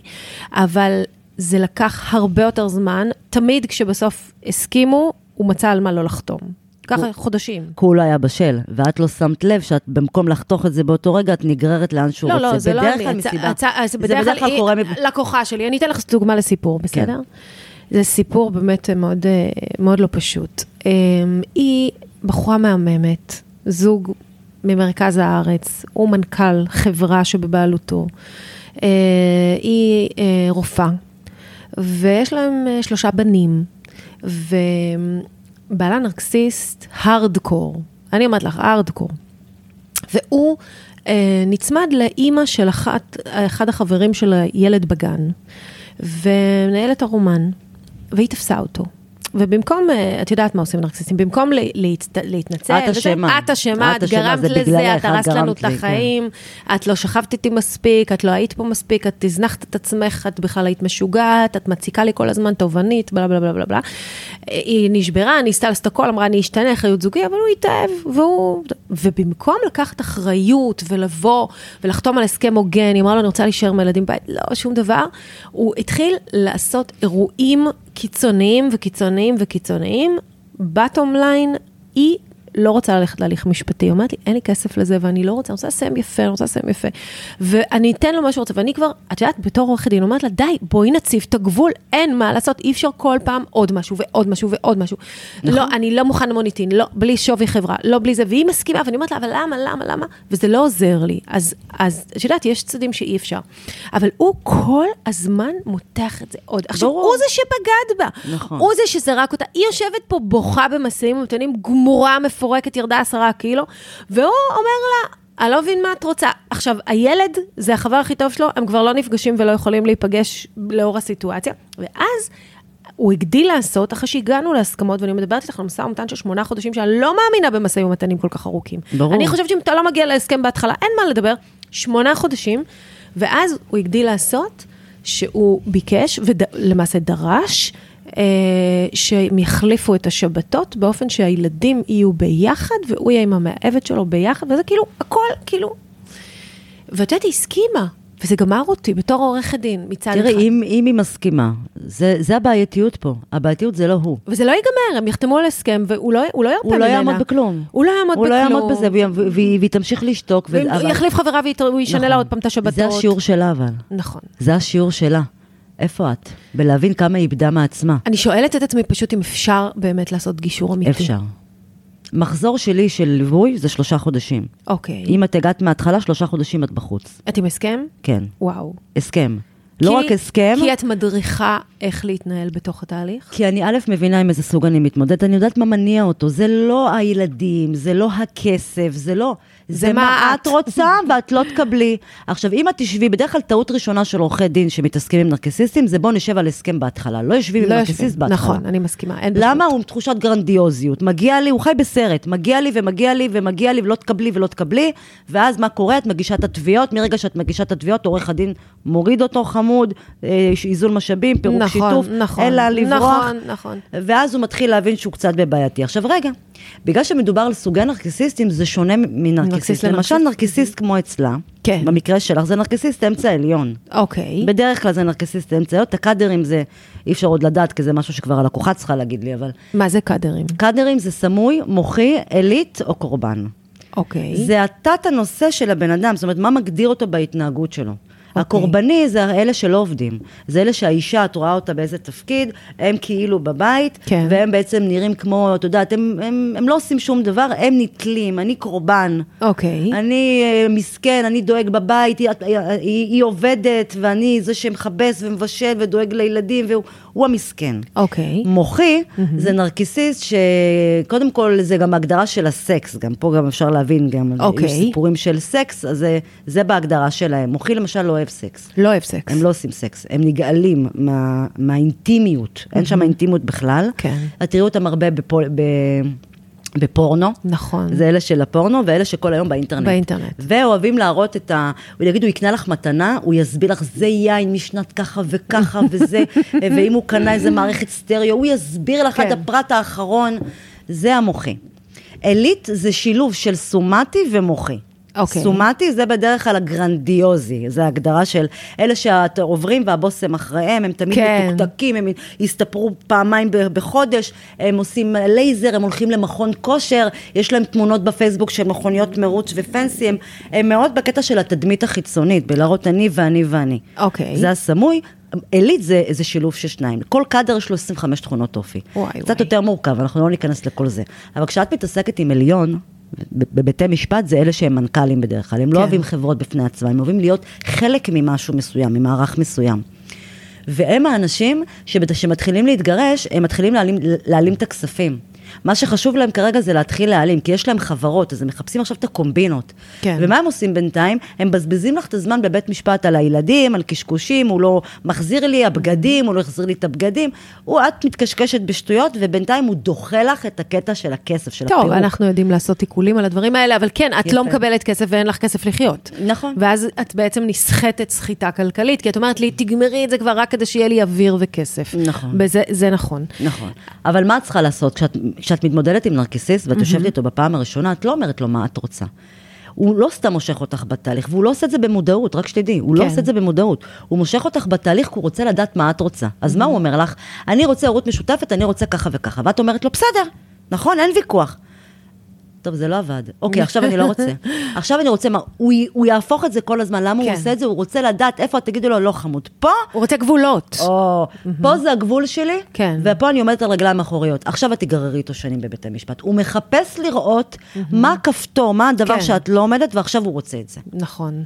אבל זה לקח הרבה יותר זמן. תמיד כשבסוף הסכימו, הוא מצא על מה לא לחתום. ככה חודשים. כי הוא לא היה בשל, ואת לא שמת לב שאת במקום לחתוך את זה באותו רגע, את נגררת לאן שהוא לא, רוצה. לא, זה לא אני. כלל הצ- מסיבה. הצ- זה בדרך כלל קורה היא מב- לקוחה שלי. אני אתן לך דוגמה לסיפור, בסדר? כן. זה סיפור באמת מאוד, אה, מאוד לא פשוט. אה, היא בחורה מהממת, זוג ממרכז הארץ, הוא מנכ"ל חברה שבבעלותו. אה, היא אה, רופאה, ויש להם אה, שלושה בנים, ובעלה נרקסיסט הארדקור. אני אומרת לך, הארדקור. והוא נצמד לאימא של אחת, אחד החברים של הילד בגן, ומנהלת הרומן, והיא תפסה אותו. ובמקום, אה, את יודעת מה עושים נרקסיסטים, במקום לה, להצט, להתנצל, את אשמה. את אשמה, את גרמת זה לזה, את הרסת לנו את כן. החיים, את לא שכבת איתי מספיק, את לא היית פה מספיק, את הזנחת את עצמך, את בכלל היית משוגעת, את מציקה לי כל הזמן תובנית, בלה בלה בלה בלה בלה. היא נשברה, ניסתה לעשות הכל, אמרה, אני אשתנה אחריות זוגי, אבל הוא התאהב, והוא... ובמקום לקחת אחריות ולבוא ולחתום על הסכם הוגן, היא אמרה לו, אני רוצה להישאר עם הילדים בבית, לא, שום דבר, הוא התחיל לעשות אירועים קיצוניים וקיצוניים וקיצוניים. בטום ליין, היא לא רוצה ללכת להליך משפטי, היא אומרת לי, אין לי כסף לזה ואני לא רוצה, אני רוצה לסיים יפה, אני רוצה לסיים יפה. ואני אתן לו מה שהוא רוצה, ואני כבר, את יודעת, בתור עורכת דין, אומרת לה, די, בואי נציב את הגבול, אין מה לעשות, אי אפשר כל פעם עוד משהו ועוד משהו ועוד משהו. נכון. לא, אני לא מוכן למוניטין, לא, בלי שווי חברה, לא בלי זה, והיא מסכימה, ואני אומרת לה, אבל למה, למה, למה? וזה לא עוזר לי. אז, אז את יודעת, יש צדדים שאי אפשר. אבל הוא כל הזמן מותח את זה עוד. עכשיו, ברור. הוא זה שבגד בה. נכון. הוא זה שזרק אותה. היא יושבת פה בוכה במשאים ומתנים, גמורה, מפורקת, ירדה עשרה קילו, והוא אומר לה, אני לא מבין מה את רוצה. עכשיו, הילד זה החבר הכי טוב שלו, הם כבר לא נפגשים ולא יכולים להיפגש לאור הסיטואציה, ואז... הוא הגדיל לעשות, אחרי שהגענו להסכמות, ואני מדברת איתך על משא ומתן של שמונה חודשים, שאני לא מאמינה במשאים ומתנים כל כך ארוכים. ברור. אני חושבת שאם אתה לא מגיע להסכם בהתחלה, אין מה לדבר. שמונה חודשים, ואז הוא הגדיל לעשות, שהוא ביקש, ולמעשה דרש, שהם יחליפו את השבתות באופן שהילדים יהיו ביחד, והוא יהיה עם המאהבת שלו ביחד, וזה כאילו, הכל כאילו... ואת יודעת, היא הסכימה, וזה גמר אותי בתור עורכת דין, מצד תראי, אחד. אם, אם היא מסכימה, זה, זה הבעייתיות פה. הבעייתיות זה לא הוא. וזה לא ייגמר, הם יחתמו על הסכם, והוא לא, הוא לא ירפה הוא ממנה. לא יעמוד בכלום. הוא לא יעמוד הוא לא בכלום. יעמוד בזה, והיא, והיא, תמשיך לשתוק. והוא אבל- יחליף חברה והוא ישנה לה נכון. עוד פעם את השבתות. זה השיעור שלה, אבל. נכון. זה השיעור שלה. איפה את? בלהבין כמה היא איבדה מעצמה. אני שואלת את עצמי פשוט אם אפשר באמת לעשות גישור אמיתי. אפשר. מחזור שלי של ליווי זה שלושה חודשים. אוקיי. אם את הגעת מההתחלה, שלושה חודשים את בחוץ. את עם הסכם? כן. וואו. הסכם. לא כי- רק הסכם, כי את מדריכה איך להתנהל בתוך התהליך? כי אני א', מבינה עם איזה סוג אני מתמודדת, אני יודעת מה מניע אותו. זה לא הילדים, זה לא הכסף, זה לא... זה, מה את. רוצה ואת לא תקבלי. עכשיו, אם את תשבי, בדרך כלל טעות ראשונה של עורכי דין שמתעסקים עם נרקסיסטים, זה בוא נשב על הסכם בהתחלה. לא יושבים עם לא נרקסיסט יושבים. בהתחלה. נכון, אני מסכימה. אין למה? פשוט. הוא עם תחושת גרנדיוזיות. מגיע לי, הוא חי בסרט, מגיע לי ומגיע לי ומגיע לי ולא תקבלי ולא תקבלי, ואז מה קורה? את מגישה את התביעות, מרגע שאת מגישה את התביעות, עורך הדין מוריד אותו חמוד. חמוד, אה, איזון משאבים, פירוק נכון, שיתוף, נכון, אלא לברוח. נכון, נכון. ואז הוא מתחיל להבין שהוא קצת בבעייתי. עכשיו רגע, בגלל שמדובר על סוגי נרקיסיסטים, זה שונה מנרקיסיסט. למשל. נרקיסיסט כמו אצלה, כן. במקרה שלך, זה נרקיסיסט אמצע עליון. אוקיי. בדרך כלל זה נרקיסיסט אמצע עליון, את הקאדרים זה אי אפשר עוד לדעת, כי זה משהו שכבר הלקוחה צריכה להגיד לי, אבל... מה זה קאדרים? קאדרים זה סמוי, מוחי, עילית או קורבן. אוקיי. זה התת הנושא של הבן אדם, זאת אומרת, מה מגדיר אותו בהתנהגות שלו. הקורבני זה אלה שלא עובדים. זה אלה שהאישה, את רואה אותה באיזה תפקיד, הם כאילו בבית, כן. והם בעצם נראים כמו, את יודעת, הם, הם, הם לא עושים שום דבר, הם נתלים, אני קורבן. אוקיי. אני אה, מסכן, אני דואג בבית, היא, היא, היא, היא עובדת, ואני זה שמכבס ומבשל ודואג לילדים, והוא הוא המסכן. אוקיי. מוחי זה נרקיסיסט שקודם כל זה גם ההגדרה של הסקס, גם פה גם אפשר להבין, גם אוקיי. יש סיפורים של סקס, אז זה, זה בהגדרה שלהם. מוחי למשל לא אוהב סקס. לא אוהב סקס. הם לא עושים סקס, הם נגעלים מה, מהאינטימיות, אין שם אינטימיות בכלל. כן. את תראי אותם הרבה בפול, ב, בפורנו. נכון. זה אלה של הפורנו ואלה שכל היום באינטרנט. באינטרנט. ואוהבים להראות את ה... הוא יגיד, הוא יקנה לך מתנה, הוא יסביר לך, זה יין משנת ככה וככה וזה, ואם הוא קנה איזה מערכת סטריאו, הוא יסביר לך כן. עד הפרט האחרון. זה המוחי. עילית זה שילוב של סומטי ומוחי. אוקיי. סומטי זה בדרך כלל הגרנדיוזי, זה ההגדרה של אלה שעוברים והבושם אחריהם, הם תמיד כן. מתוקתקים, הם הסתפרו פעמיים בחודש, הם עושים לייזר, הם הולכים למכון כושר, יש להם תמונות בפייסבוק של מכוניות מרוץ ופנסי, הם, הם מאוד בקטע של התדמית החיצונית, בלהראות אני ואני ואני. אוקיי. זה הסמוי. עילית זה, זה שילוב של שניים, כל קאדר יש לו 25 תכונות אופי. וואי, קצת וואי. יותר מורכב, אנחנו לא ניכנס לכל זה. אבל כשאת מתעסקת עם עליון, בבתי משפט זה אלה שהם מנכ"לים בדרך כלל, הם לא כן. אוהבים חברות בפני עצמם, הם אוהבים להיות חלק ממשהו מסוים, ממערך מסוים. והם האנשים שמתחילים להתגרש, הם מתחילים להעלים, להעלים את הכספים. מה שחשוב להם כרגע זה להתחיל להעלים, כי יש להם חברות, אז הם מחפשים עכשיו את הקומבינות. כן. ומה הם עושים בינתיים? הם מבזבזים לך את הזמן בבית משפט על הילדים, על קשקושים, הוא לא מחזיר לי הבגדים, הוא לא החזיר לי את הבגדים. הוא, את מתקשקשת בשטויות, ובינתיים הוא דוחה לך את הקטע של הכסף, של טוב, הפירוק. אנחנו יודעים לעשות תיקולים על הדברים האלה, אבל כן, את יפה. לא מקבלת כסף ואין לך כסף לחיות. נכון. ואז את בעצם נסחטת סחיטה כלכלית, כי את אומרת לי, תגמרי את זה כבר רק כדי שיהיה לי אוויר וכסף. נכון. וזה זה נכון. נכון. אבל מה את צריכה לעשות? כשאת, כשאת מתמודדת עם נרקיסיסט ואת יושבת איתו בפעם הראשונה, את לא אומרת לו מה את רוצה. הוא לא סתם מושך אותך בתהליך, והוא לא עושה את זה במודעות, רק שתדעי, הוא לא כן. עושה את זה במודעות. הוא מושך אותך בתהליך כי הוא רוצה לדעת מה את רוצה. אז מה הוא אומר לך? אני רוצה הורות משותפת, אני רוצה ככה וככה. ואת אומרת לו, בסדר, נכון, אין ויכוח. טוב, זה לא עבד. אוקיי, עכשיו אני לא רוצה. עכשיו אני רוצה מה, הוא, הוא יהפוך את זה כל הזמן. למה כן. הוא עושה את זה? הוא רוצה לדעת איפה, תגידו לו, לא חמוד. פה הוא רוצה גבולות. או, פה זה הגבול שלי, כן. ופה אני עומדת על רגליים אחוריות. עכשיו את תיגררי איתו שנים בבית המשפט. הוא מחפש לראות מה הכפתור, מה הדבר כן. שאת לא עומדת, ועכשיו הוא רוצה את זה. נכון.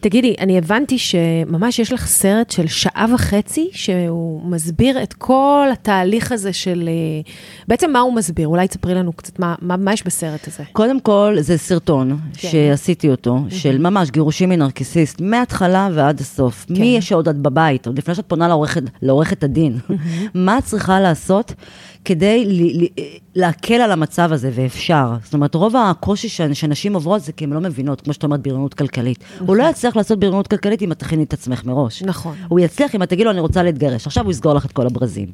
תגידי, אני הבנתי שממש יש לך סרט של שעה וחצי, שהוא מסביר את כל התהליך הזה של... אה, בעצם מה הוא מסביר? אולי תספרי לנו קצת מה, מה, מה יש בסרט הזה. קודם כל, זה סרטון כן. שעשיתי אותו, של ממש גירושים מנרקיסיסט, מההתחלה ועד הסוף. כן. מי יש שעוד את בבית, עוד לפני שאת פונה לעורכת, לעורכת הדין. מה את צריכה לעשות כדי ל- ל- להקל על המצב הזה, ואפשר. זאת אומרת, רוב הקושי ש- שנשים עוברות זה כי הן לא מבינות, כמו שאת אומרת, בריונות כלכלית. הוא לא יצליח לעשות בריונות כלכלית אם את תכיני את עצמך מראש. נכון. הוא יצליח אם את תגידי לו, אני רוצה להתגרש. עכשיו הוא יסגור לך את כל הברזים.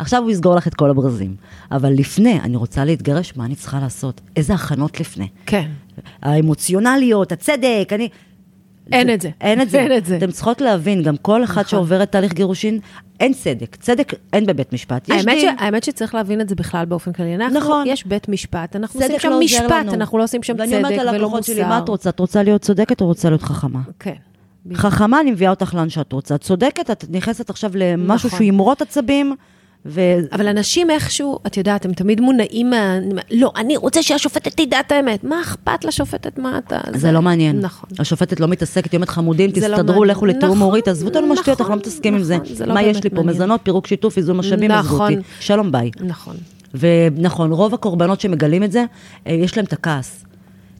עכשיו הוא יסגור לך את כל הברזים. אבל לפני, אני רוצה להתגרש, מה אני צריכה לעשות? איזה הכנות לפני? כן. האמוציונליות, הצדק, אני... אין את זה. אין את זה. אין את זה. אתם צריכות להבין, גם כל אחת נכון. שעוברת תהליך גירושין, אין צדק. צדק אין בבית משפט. יש האמת, ש. האמת שצריך להבין את זה בכלל באופן כללי. אנחנו, נכון. יש בית משפט, אנחנו עושים שם לא משפט, לנו. אנחנו לא עושים שם ואני צדק אומרת ולא ללקוחות מוסר. שלי, מה את רוצה? את רוצה להיות צודקת או רוצה להיות חכמה? כן. חכמה, אני מביאה אותך לאן שאת רוצה. את צודקת, את נכנסת עכשיו למשהו נכון. שהוא ימרוט עצבים, ו... אבל אנשים איכשהו, את יודעת, הם תמיד מונעים מה... לא, אני רוצה שהשופטת תדע את האמת. מה אכפת לשופטת מה אתה... זה לא מעניין. נכון. השופטת לא מתעסקת, היא אומרת חמודים, זה לא תסתדרו, מעניין. לכו לתיאום נכון, הורית, עזבו אותנו מהשטויות, אנחנו לא נכון, מתעסקים עם זה. נכון, זה לא מה יש לי פה? מזונות, פירוק שיתוף, איזון משאבים, עזבו נכון. אותי. שלום ביי. נכון. ונכון, רוב הקורבנות שמגלים את זה, אה, יש להם את הכעס.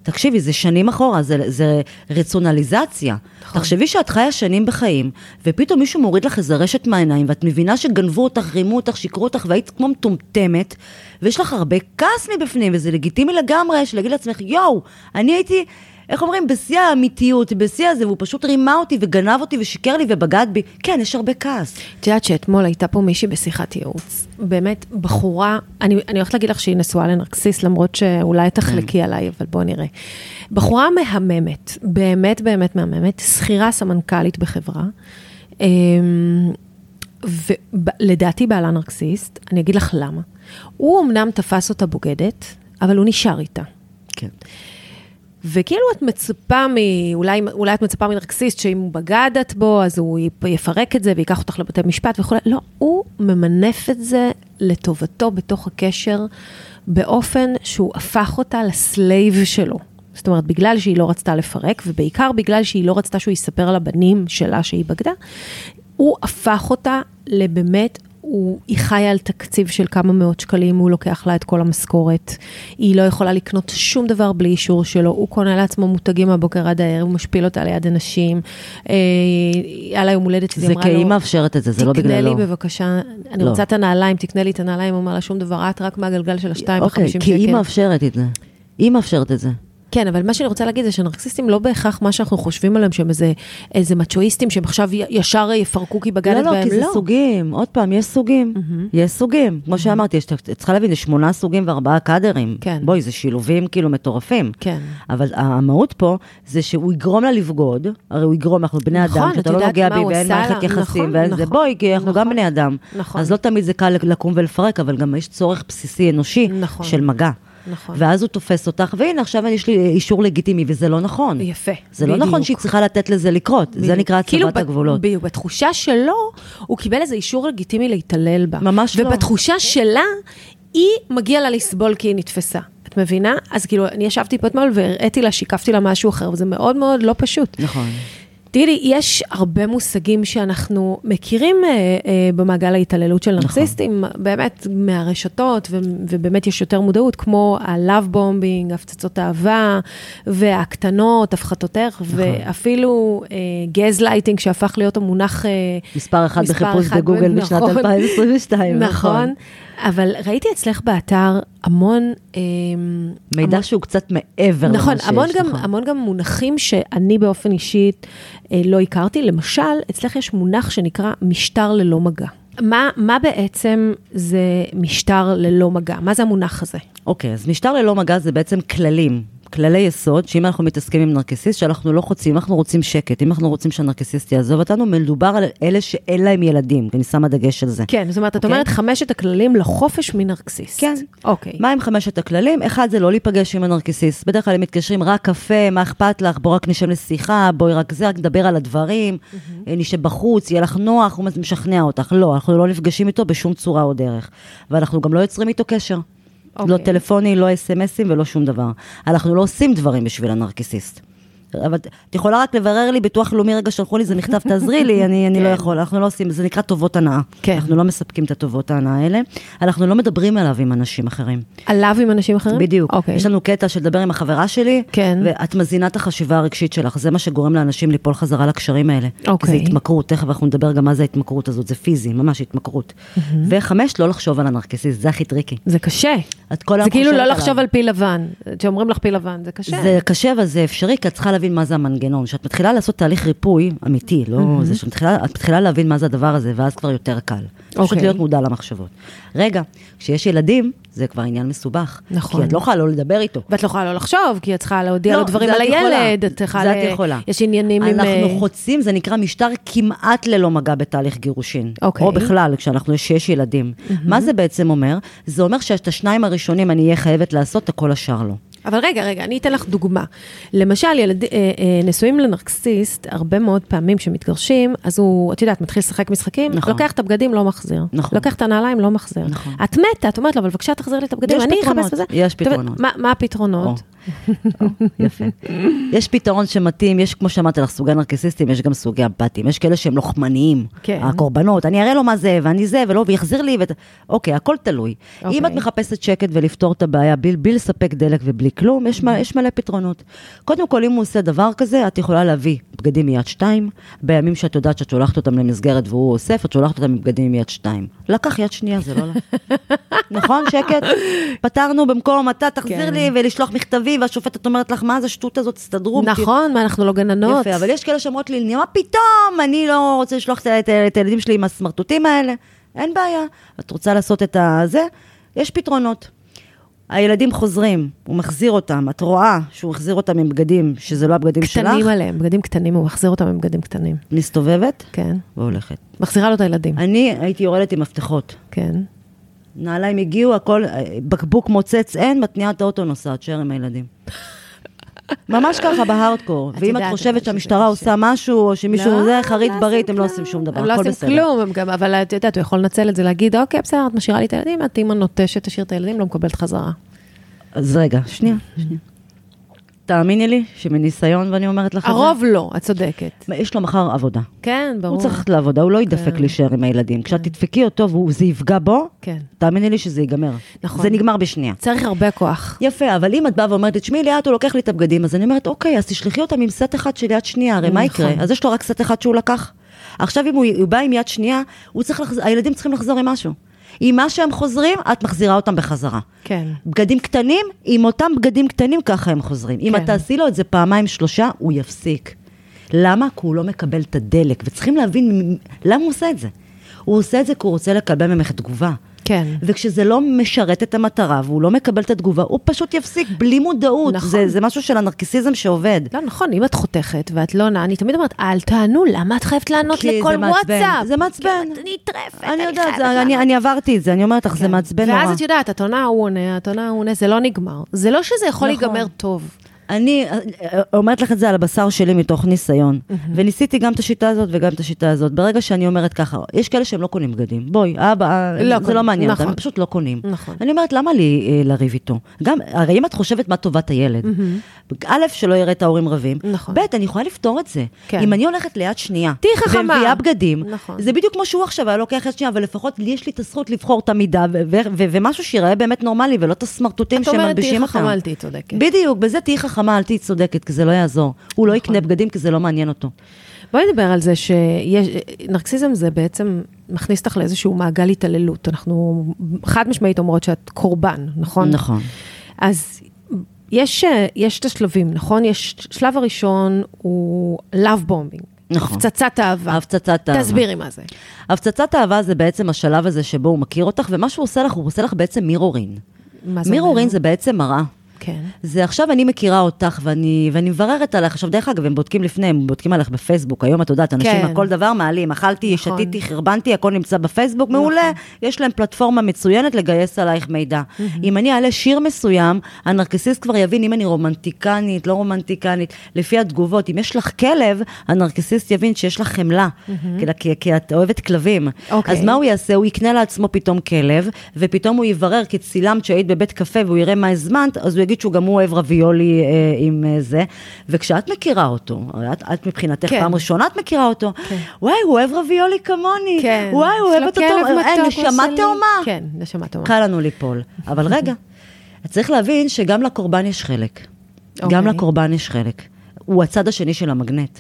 תקשיבי, זה שנים אחורה, זה, זה רציונליזציה. נכון. תחשבי שאת חיה שנים בחיים, ופתאום מישהו מוריד לך איזה רשת מהעיניים, ואת מבינה שגנבו אותך, רימו אותך, שיקרו אותך, והיית כמו מטומטמת, ויש לך הרבה כעס מבפנים, וזה לגיטימי לגמרי, שלהגיד לעצמך, יואו, אני הייתי... איך אומרים, בשיא האמיתיות, בשיא הזה, והוא פשוט רימה אותי וגנב אותי ושיקר לי ובגד בי. כן, יש הרבה כעס. את יודעת שאתמול הייתה פה מישהי בשיחת ייעוץ, באמת בחורה, אני, אני הולכת להגיד לך שהיא נשואה לנרקסיס, למרות שאולי תחלקי כן. עליי, אבל בואי נראה. בחורה מהממת, באמת באמת מהממת, שכירה סמנכ"לית בחברה, אמ, ולדעתי בעלה נרקסיסט, אני אגיד לך למה. הוא אמנם תפס אותה בוגדת, אבל הוא נשאר איתה. כן. וכאילו את מצפה מ... אולי, אולי את מצפה מנרקסיסט שאם הוא בגדת בו, אז הוא יפרק את זה ויקח אותך לבתי משפט וכולי. לא, הוא ממנף את זה לטובתו בתוך הקשר, באופן שהוא הפך אותה ל slave שלו. זאת אומרת, בגלל שהיא לא רצתה לפרק, ובעיקר בגלל שהיא לא רצתה שהוא יספר לבנים שלה שהיא בגדה, הוא הפך אותה לבאמת הוא, היא חיה על תקציב של כמה מאות שקלים, הוא לוקח לה את כל המשכורת. היא לא יכולה לקנות שום דבר בלי אישור שלו, הוא קונה לעצמו מותגים מהבוקר עד הערב, הוא משפיל אותה ליד אנשים. אה, היה לה יום הולדת, זה כי היא מאפשרת את זה, זה לא בגללו. תקנה לי בבקשה, אני לא. רוצה את הנעליים, תקנה לי את הנעליים, הוא אומר לה שום דבר, את רק מהגלגל של השתיים אוקיי, וחמישים כי שקל. היא מאפשרת את זה. היא מאפשרת את זה. כן, אבל מה שאני רוצה להגיד זה שנרקסיסטים לא בהכרח מה שאנחנו חושבים עליהם, שהם איזה, איזה מצ'ואיסטים שהם עכשיו ישר יפרקו כי בגדת לא, בהם. לא, כי זה סוגים. עוד פעם, יש סוגים. יש סוגים. כמו שאמרתי, יש- צריכה להבין, יש שמונה סוגים וארבעה קאדרים. כן. בואי, זה שילובים כאילו מטורפים. כן. אבל המהות פה זה שהוא יגרום לה לבגוד, הרי הוא יגרום, אנחנו בני נכון, אדם, את שאתה לא נוגע בי ואין מערכת? יחסים נכון, ואין זה, נכון, בואי, כי אנחנו נכון. גם בני אדם. נכון. אז לא תמיד זה קל לקום ולפרק, אבל גם יש צורך בסיסי אנושי נכון. של מגע. נכון. ואז הוא תופס אותך, והנה עכשיו יש לי אישור לגיטימי, וזה לא נכון. יפה, זה לא בדיוק. נכון שהיא צריכה לתת לזה לקרות, זה בדיוק. נקרא הצבת כאילו, הגבולות. בדיוק, בתחושה שלו, הוא קיבל איזה אישור לגיטימי להתעלל בה. ממש לא. ובתחושה שלה, היא מגיע לה לסבול כי היא נתפסה. את מבינה? אז כאילו, אני ישבתי פה אתמול והראיתי לה, שיקפתי לה משהו אחר, וזה מאוד מאוד לא פשוט. נכון. תראי, יש הרבה מושגים שאנחנו מכירים אה, אה, במעגל ההתעללות של נכון. נרקסיסטים, באמת מהרשתות, ו- ובאמת יש יותר מודעות, כמו ה-love bombing, הפצצות אהבה, והקטנות, הפחתות ערך, נכון. ואפילו גז לייטינג, שהפך להיות המונח... אה, מספר אחד מספר בחיפוש אחד בגוגל ב- בשנת נכון. 2022, נכון. נכון, אבל ראיתי אצלך באתר המון... אה, מידע שהוא קצת מעבר למה נכון, שיש, המון גם, נכון. המון גם מונחים שאני באופן אישית אה, לא הכרתי. למשל, אצלך יש מונח שנקרא משטר ללא מגע. מה, מה בעצם זה משטר ללא מגע? מה זה המונח הזה? אוקיי, אז משטר ללא מגע זה בעצם כללים, כללי יסוד, שאם אנחנו מתעסקים עם נרקסיסט, שאנחנו לא רוצים, אנחנו רוצים שקט, אם אנחנו רוצים שהנרקסיסט יעזוב אותנו, מדובר על אלה שאין להם ילדים, ואני שמה דגש על זה. כן, זאת אומרת, את אוקיי. אומרת חמשת הכללים לחופש מנרקסיסט. כן. אוקיי. מה הם חמשת הכללים? אחד זה לא להיפגש עם הנרקסיסט. בדרך כלל הם מתקשרים רק קפה, מה אכפת לך? בואי רק נשב לשיחה, בואי רק זה, רק נדבר על הדברים, אה, נשב בחוץ, יהיה לך נוח, הוא משכנע אותך. לא, אנחנו לא נפגשים איתו בשום צורה או דרך. ואנחנו גם לא יוצרים איתו קשר. לא אוקיי. טלפוני, לא אס.אם.אסים ולא שום דבר. אנחנו לא עושים דברים בשביל הנרקיסיסט. אבל את יכולה רק לברר לי, ביטוח לאומי רגע שלחו לי, זה מכתב, תעזרי לי, אני, אני לא כן. יכול, אנחנו לא עושים, זה נקרא טובות הנאה. כן. אנחנו לא מספקים את הטובות ההנאה האלה, אנחנו לא מדברים עליו עם אנשים אחרים. עליו עם אנשים אחרים? בדיוק. אוקיי. יש לנו קטע של לדבר עם החברה שלי, כן. ואת מזינה את החשיבה הרגשית שלך, זה מה שגורם לאנשים ליפול חזרה לקשרים האלה. אוקיי. זה התמכרות, תכף אנחנו נדבר גם מה זה ההתמכרות הזאת, זה פיזי, ממש התמכרות. וחמש, לא לחשוב על הנרקסיסט, זה הכי טריקי. זה קשה. את כל זה כאילו לא עליו. לחשוב על פיל לבן. כשאומרים לך פיל לבן, זה קשה. זה קשה, אבל זה אפשרי, כי את צריכה להבין מה זה המנגנון. כשאת מתחילה לעשות תהליך ריפוי אמיתי, לא זה שאת מתחילה, מתחילה להבין מה זה הדבר הזה, ואז כבר יותר קל. פשוט אוקיי. להיות מודע למחשבות. רגע, כשיש ילדים, זה כבר עניין מסובך. נכון. כי את לא יכולה לא לדבר איתו. ואת לא יכולה לא לחשוב, כי את צריכה להודיע לא, לו דברים על יכולה. הילד, את צריכה... זה את יכולה. יש עניינים עם... אנחנו אה, חוצים, זה נקרא משטר כמעט ללא מגע בתהליך גירושין. אוקיי. או בכלל, כשאנחנו, שיש ילדים. מה זה בעצם אומר? זה אומר שאת השניים הראשונים אני אהיה חייבת לעשות, את הכל השאר לא. אבל רגע, רגע, אני אתן לך דוגמה. למשל, ילד, אה, אה, נשואים לנרקסיסט, הרבה מאוד פעמים כשמתגרשים, אז הוא, את יודעת, מתחיל לשחק משחקים, נכון. לוקח את הבגדים, לא מחזיר. נכון. לוקח את הנעליים, לא מחזיר. נכון. את מתה, את אומרת לו, אבל בבקשה תחזיר לי את הבגדים, אני אחפש בזה. יש פתרונות. מה, מה הפתרונות? או, יפה. יש פתרון שמתאים, יש, כמו שאמרתי לך, סוגי נרקסיסטים, יש גם סוגי אמפתיים. יש כאלה שהם לוחמניים, כן. הקורבנות, אני אראה לו מה זה, ואני זה, ולא, ויחזיר לי, ואת... אוקיי, הכל תלוי. אוקיי. אם את מחפשת שקט ולפתור את הבעיה בלי, בלי לספק דלק ובלי כלום, יש, מ- יש מלא פתרונות. קודם כל, אם הוא עושה דבר כזה, את יכולה להביא בגדים מיד שתיים, בימים שאת יודעת שאת שולחת אותם למסגרת והוא אוסף, את שולחת אותם עם בגדים מיד שתיים. לקח יד שנייה, זה לא... נכון, שקט? פתרנו במקום, אתה תחזיר כן. לי ולשלוח מכתבים ילדים, והשופטת אומרת לך, מה זה השטות הזאת, תסתדרו. נכון, מה, אנחנו לא גננות. יפה, אבל יש כאלה שאומרות לי, מה פתאום, אני לא רוצה לשלוח את הילדים שלי עם הסמרטוטים האלה. אין בעיה. את רוצה לעשות את הזה? יש פתרונות. הילדים חוזרים, הוא מחזיר אותם, את רואה שהוא החזיר אותם עם בגדים, שזה לא הבגדים שלך. קטנים עליהם, בגדים קטנים, הוא מחזיר אותם עם בגדים קטנים. מסתובבת? כן. והולכת. מחזירה לו את הילדים. אני הייתי יורדת עם מפתחות. כן. נעליים הגיעו, הכל, בקבוק מוצץ אין, מתניעה את האוטו נוסעת, שר עם הילדים. ממש ככה בהארדקור. ואם את חושבת שהמשטרה עושה משהו, או שמישהו לא, זה חרית לא ברית, הם לא כלום. עושים שום דבר, הם לא הכל עושים בסדר. כלום, גם, אבל את יודעת, הוא יכול לנצל את זה, להגיד, אוקיי, בסדר, את משאירה לי את הילדים, את אימא נוטשת, תשאיר את הילדים, לא מקבלת חזרה. אז רגע, שנייה, שנייה. תאמיני לי שמניסיון, ואני אומרת לך הרוב לא, את צודקת. יש לו מחר עבודה. כן, ברור. הוא צריך ללכת לעבודה, הוא לא ידפק להישאר עם הילדים. כשאת תדפקי אותו וזה יפגע בו, כן. תאמיני לי שזה ייגמר. נכון. זה נגמר בשנייה. צריך הרבה כוח. יפה, אבל אם את באה ואומרת, תשמעי, ליאת, הוא לוקח לי את הבגדים, אז אני אומרת, אוקיי, אז תשלחי אותם עם סט אחד של יד שנייה, הרי מה נכון. יקרה? אז יש לו רק סט אחד שהוא לקח. עכשיו, אם הוא, הוא בא עם יד שנייה, הוא צריך לחז... הילדים צריכים לחזור עם משהו. עם מה שהם חוזרים, את מחזירה אותם בחזרה. כן. בגדים קטנים, עם אותם בגדים קטנים, ככה הם חוזרים. אם כן. את תעשי לו את זה פעמיים, שלושה, הוא יפסיק. למה? כי הוא לא מקבל את הדלק, וצריכים להבין למה הוא עושה את זה. הוא עושה את זה כי הוא רוצה לקבל ממך תגובה. כן. וכשזה לא משרת את המטרה והוא לא מקבל את התגובה, הוא פשוט יפסיק בלי מודעות. נכון. זה, זה משהו של הנרקיסיזם שעובד. לא, נכון, אם את חותכת ואת לא עונה, אני תמיד אומרת, אל תענו, למה את חייבת לענות לכל זה. וואטסאפ? זה מעצבן. אני נטרפת, אני יודעת, זה- אני. אני עברתי את זה, אני אומרת לך, זה כן. מעצבן נורא. ואז את יודעת, את עונה, הוא עונה, את עונה, הוא עונה, זה לא נגמר. זה לא שזה יכול נכון. להיגמר טוב. אני אה, אה, אומרת לך את זה על הבשר שלי מתוך ניסיון, וניסיתי גם את השיטה הזאת וגם את השיטה הזאת. ברגע שאני אומרת ככה, יש כאלה שהם לא קונים בגדים. בואי, אבא, אה, לא זה קונים, לא מעניין נכון. אותם, הם פשוט לא קונים. נכון. אני אומרת, למה לי אה, לריב איתו? גם, הרי אם את חושבת מה טובת הילד, א', שלא יראה את ההורים רבים, נכון. ב', אני יכולה לפתור את זה. כן. אם אני הולכת ליד שנייה, תהיי חכמה. ומביאה בגדים, נכון. זה בדיוק כמו שהוא עכשיו היה לוקח יד שנייה, אבל לפחות לי יש לי את הזכות לבחור את המידה, ומשהו שיראה באמת נורמלי, ולא את הסמרטוטים את אומרת, שמלבישים תהיי אותם. חכמה, אל תהיי צודקת. בדיוק, בזה תהיי חכמה, אל תהיי צודקת, כי זה לא יעזור. הוא לא יקנה בגדים כי זה לא מעניין אותו. בואי נדבר על זה שיש, נרקסיזם זה בעצם מכניס אותך לאיזשהו מעגל התעללות. אנחנו חד משמעית אומרות שאת קורבן, נכון? נכון. אז יש, יש את השלבים, נכון? יש, שלב הראשון הוא love bombing. נכון. הפצצת אהבה. הפצצת אהבה. תסבירי מה זה. הפצצת אהבה זה בעצם השלב הזה שבו הוא מכיר אותך, ומה שהוא עושה לך, הוא עושה לך בעצם מירורין. מה זה מירורין אומר? זה בעצם מראה. כן. זה עכשיו אני מכירה אותך ואני, ואני מבררת עליך. עכשיו, דרך אגב, הם בודקים לפני, הם בודקים עליך בפייסבוק. היום את יודעת, אנשים כן. על כל דבר מעלים, אכלתי, נכון. שתיתי, חרבנתי, הכל נמצא בפייסבוק, מעולה. יש להם פלטפורמה מצוינת לגייס עלייך מידע. אם אני אעלה שיר מסוים, הנרקסיסט כבר יבין אם אני רומנטיקנית, לא רומנטיקנית, לפי התגובות. אם יש לך כלב, הנרקסיסט יבין שיש לך חמלה, כי, כי, כי את אוהבת כלבים. אוקיי. אז מה הוא יעשה? הוא יקנה לעצמו פתאום כלב, ופתאום הוא יברר, כי צילמת שהיית בבית קפה והוא יראה מה הזמנת, אז הוא יגיד שהוא גם הוא אוהב רביולי אה, עם אה, זה. וכשאת מכירה אותו, את, את מבחינתך כן. פעם ראשונה את מכירה אותו, כן. וואי, הוא אוהב רביולי כמוני, כן. וואי, הוא אוהב לו אותו, כלב אה, נשמה תאומה. כן, נשמה תאומה. קל לנו ליפול. אבל רגע, צריך להבין שגם לקורבן יש חלק. גם אוקיי. לקורבן יש חלק. הוא הצד השני של המגנט.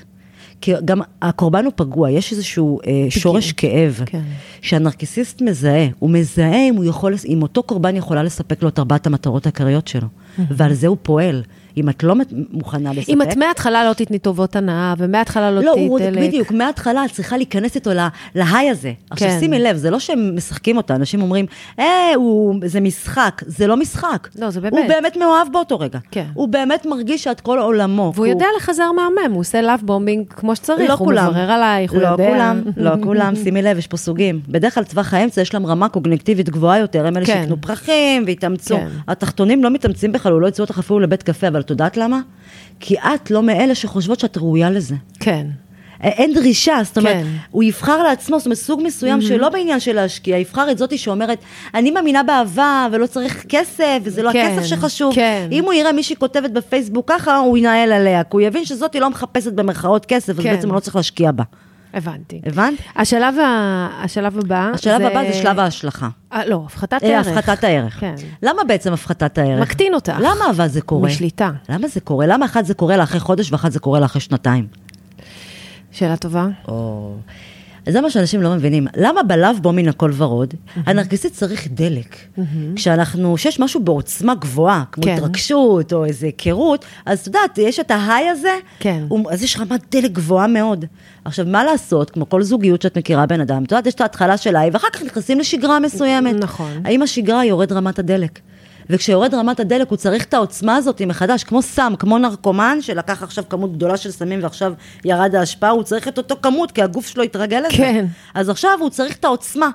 כי גם הקורבן הוא פגוע, יש איזשהו אה, שורש כאב, כן. שהנרקיסיסט מזהה. הוא מזהה אם, הוא יכול, אם אותו קורבן יכולה לספק לו את ארבעת המטרות העיקריות שלו. ועל זה הוא פועל. אם את לא מוכנה לספק... אם את מההתחלה לא תתני טובות הנאה, ומההתחלה לא לא, תהיי דלק. בדיוק, מההתחלה את צריכה להיכנס איתו לה- להיי הזה. עכשיו כן. שימי לב, זה לא שהם משחקים אותה, אנשים אומרים, אה, הוא, זה משחק. זה לא משחק. לא, זה באמת. הוא באמת מאוהב באותו רגע. כן. הוא באמת מרגיש שאת כל עולמו. והוא הוא- יודע לחזר מהמם, הוא עושה love bombing כמו שצריך, לא הוא כולם. מברר עלייך, הוא לא יודע. כולם, לא כולם, שימי לב, יש פה סוגים. בדרך כלל טווח האמצע יש להם רמה קוגניטיבית גבוהה יותר, הם אלה כן. שיקנו פרחים והתאמצו. כן. התחתונים לא מתאמצים בכלל, הוא לא יוציאו אותך אפילו לבית קפה, אבל את יודעת למה? כי את לא מאלה שחושבות שאת ראויה לזה. כן. אין דרישה, זאת אומרת, כן. הוא יבחר לעצמו, זאת אומרת, סוג מסוים שלא בעניין של להשקיע, יבחר את זאתי שאומרת, אני מאמינה באהבה ולא צריך כסף, וזה לא כן, הכסף שחשוב. כן. אם הוא יראה מישהי כותבת בפייסבוק ככה, הוא ינהל עליה, כי הוא יבין שזאתי לא מחפשת במרכאות כסף, אז כן. בעצם הוא לא צריך להשקיע בה. הבנתי. הבנת? השלב, ה... השלב הבא השלב הבא זה שלב ההשלכה. אה, לא, הפחתת אה, ערך. הפחתת הערך. כן. למה בעצם הפחתת הערך? מקטין אותך. למה אבל זה קורה? משליטה. למה זה קורה? למה אחת זה קורה לה אחרי חודש ואחת זה קורה לה אחרי שנתיים? שאלה טובה. או... זה מה שאנשים לא מבינים. למה בלאו בו מן הכל ורוד? הנרקיסיסט צריך דלק. כשאנחנו, כשיש משהו בעוצמה גבוהה, כמו כן. התרגשות או איזה היכרות, אז את יודעת, יש את ההיי הזה, כן. הוא- אז יש רמת דלק גבוהה מאוד. עכשיו, מה לעשות, כמו כל זוגיות שאת מכירה בן אדם, את יודעת, יש את ההתחלה של ההיי, ואחר כך נכנסים לשגרה מסוימת. נכון. האם השגרה יורד רמת הדלק? וכשיורד רמת הדלק, הוא צריך את העוצמה הזאת מחדש, כמו סם, כמו נרקומן, שלקח עכשיו כמות גדולה של סמים ועכשיו ירד ההשפעה, הוא צריך את אותו כמות, כי הגוף שלו התרגל לזה. כן. אז עכשיו הוא צריך את העוצמה.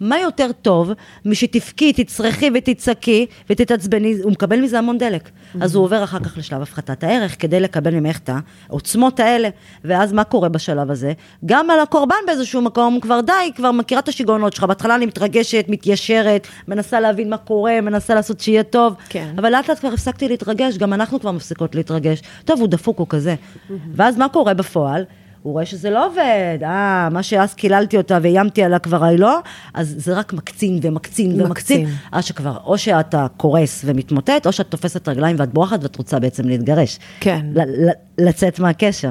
מה יותר טוב משתבכי, תצרכי ותצעקי ותתעצבני, הוא מקבל מזה המון דלק. אז הוא עובר אחר כך לשלב הפחתת הערך, כדי לקבל ממך את העוצמות האלה. ואז מה קורה בשלב הזה? גם על הקורבן באיזשהו מקום, כבר די, כבר מכירה את השיגעונות שלך. בהתחלה אני מתרגשת, מתיישרת, מנסה להבין מה קורה, מנסה לעשות שיהיה טוב. כן. אבל לאט לאט כבר הפסקתי להתרגש, גם אנחנו כבר מפסיקות להתרגש. טוב, הוא דפוק, הוא כזה. ואז מה קורה בפועל? הוא רואה שזה לא עובד, אה, מה שאז קיללתי אותה ואיימתי עליה כבר היא לא, אז זה רק מקצין ומקצין ומקצין, מקצין. עד שכבר, או שאתה קורס ומתמוטט, או שאת תופסת רגליים ואת בורחת ואת רוצה בעצם להתגרש. כן. ל- ל- לצאת מהקשר.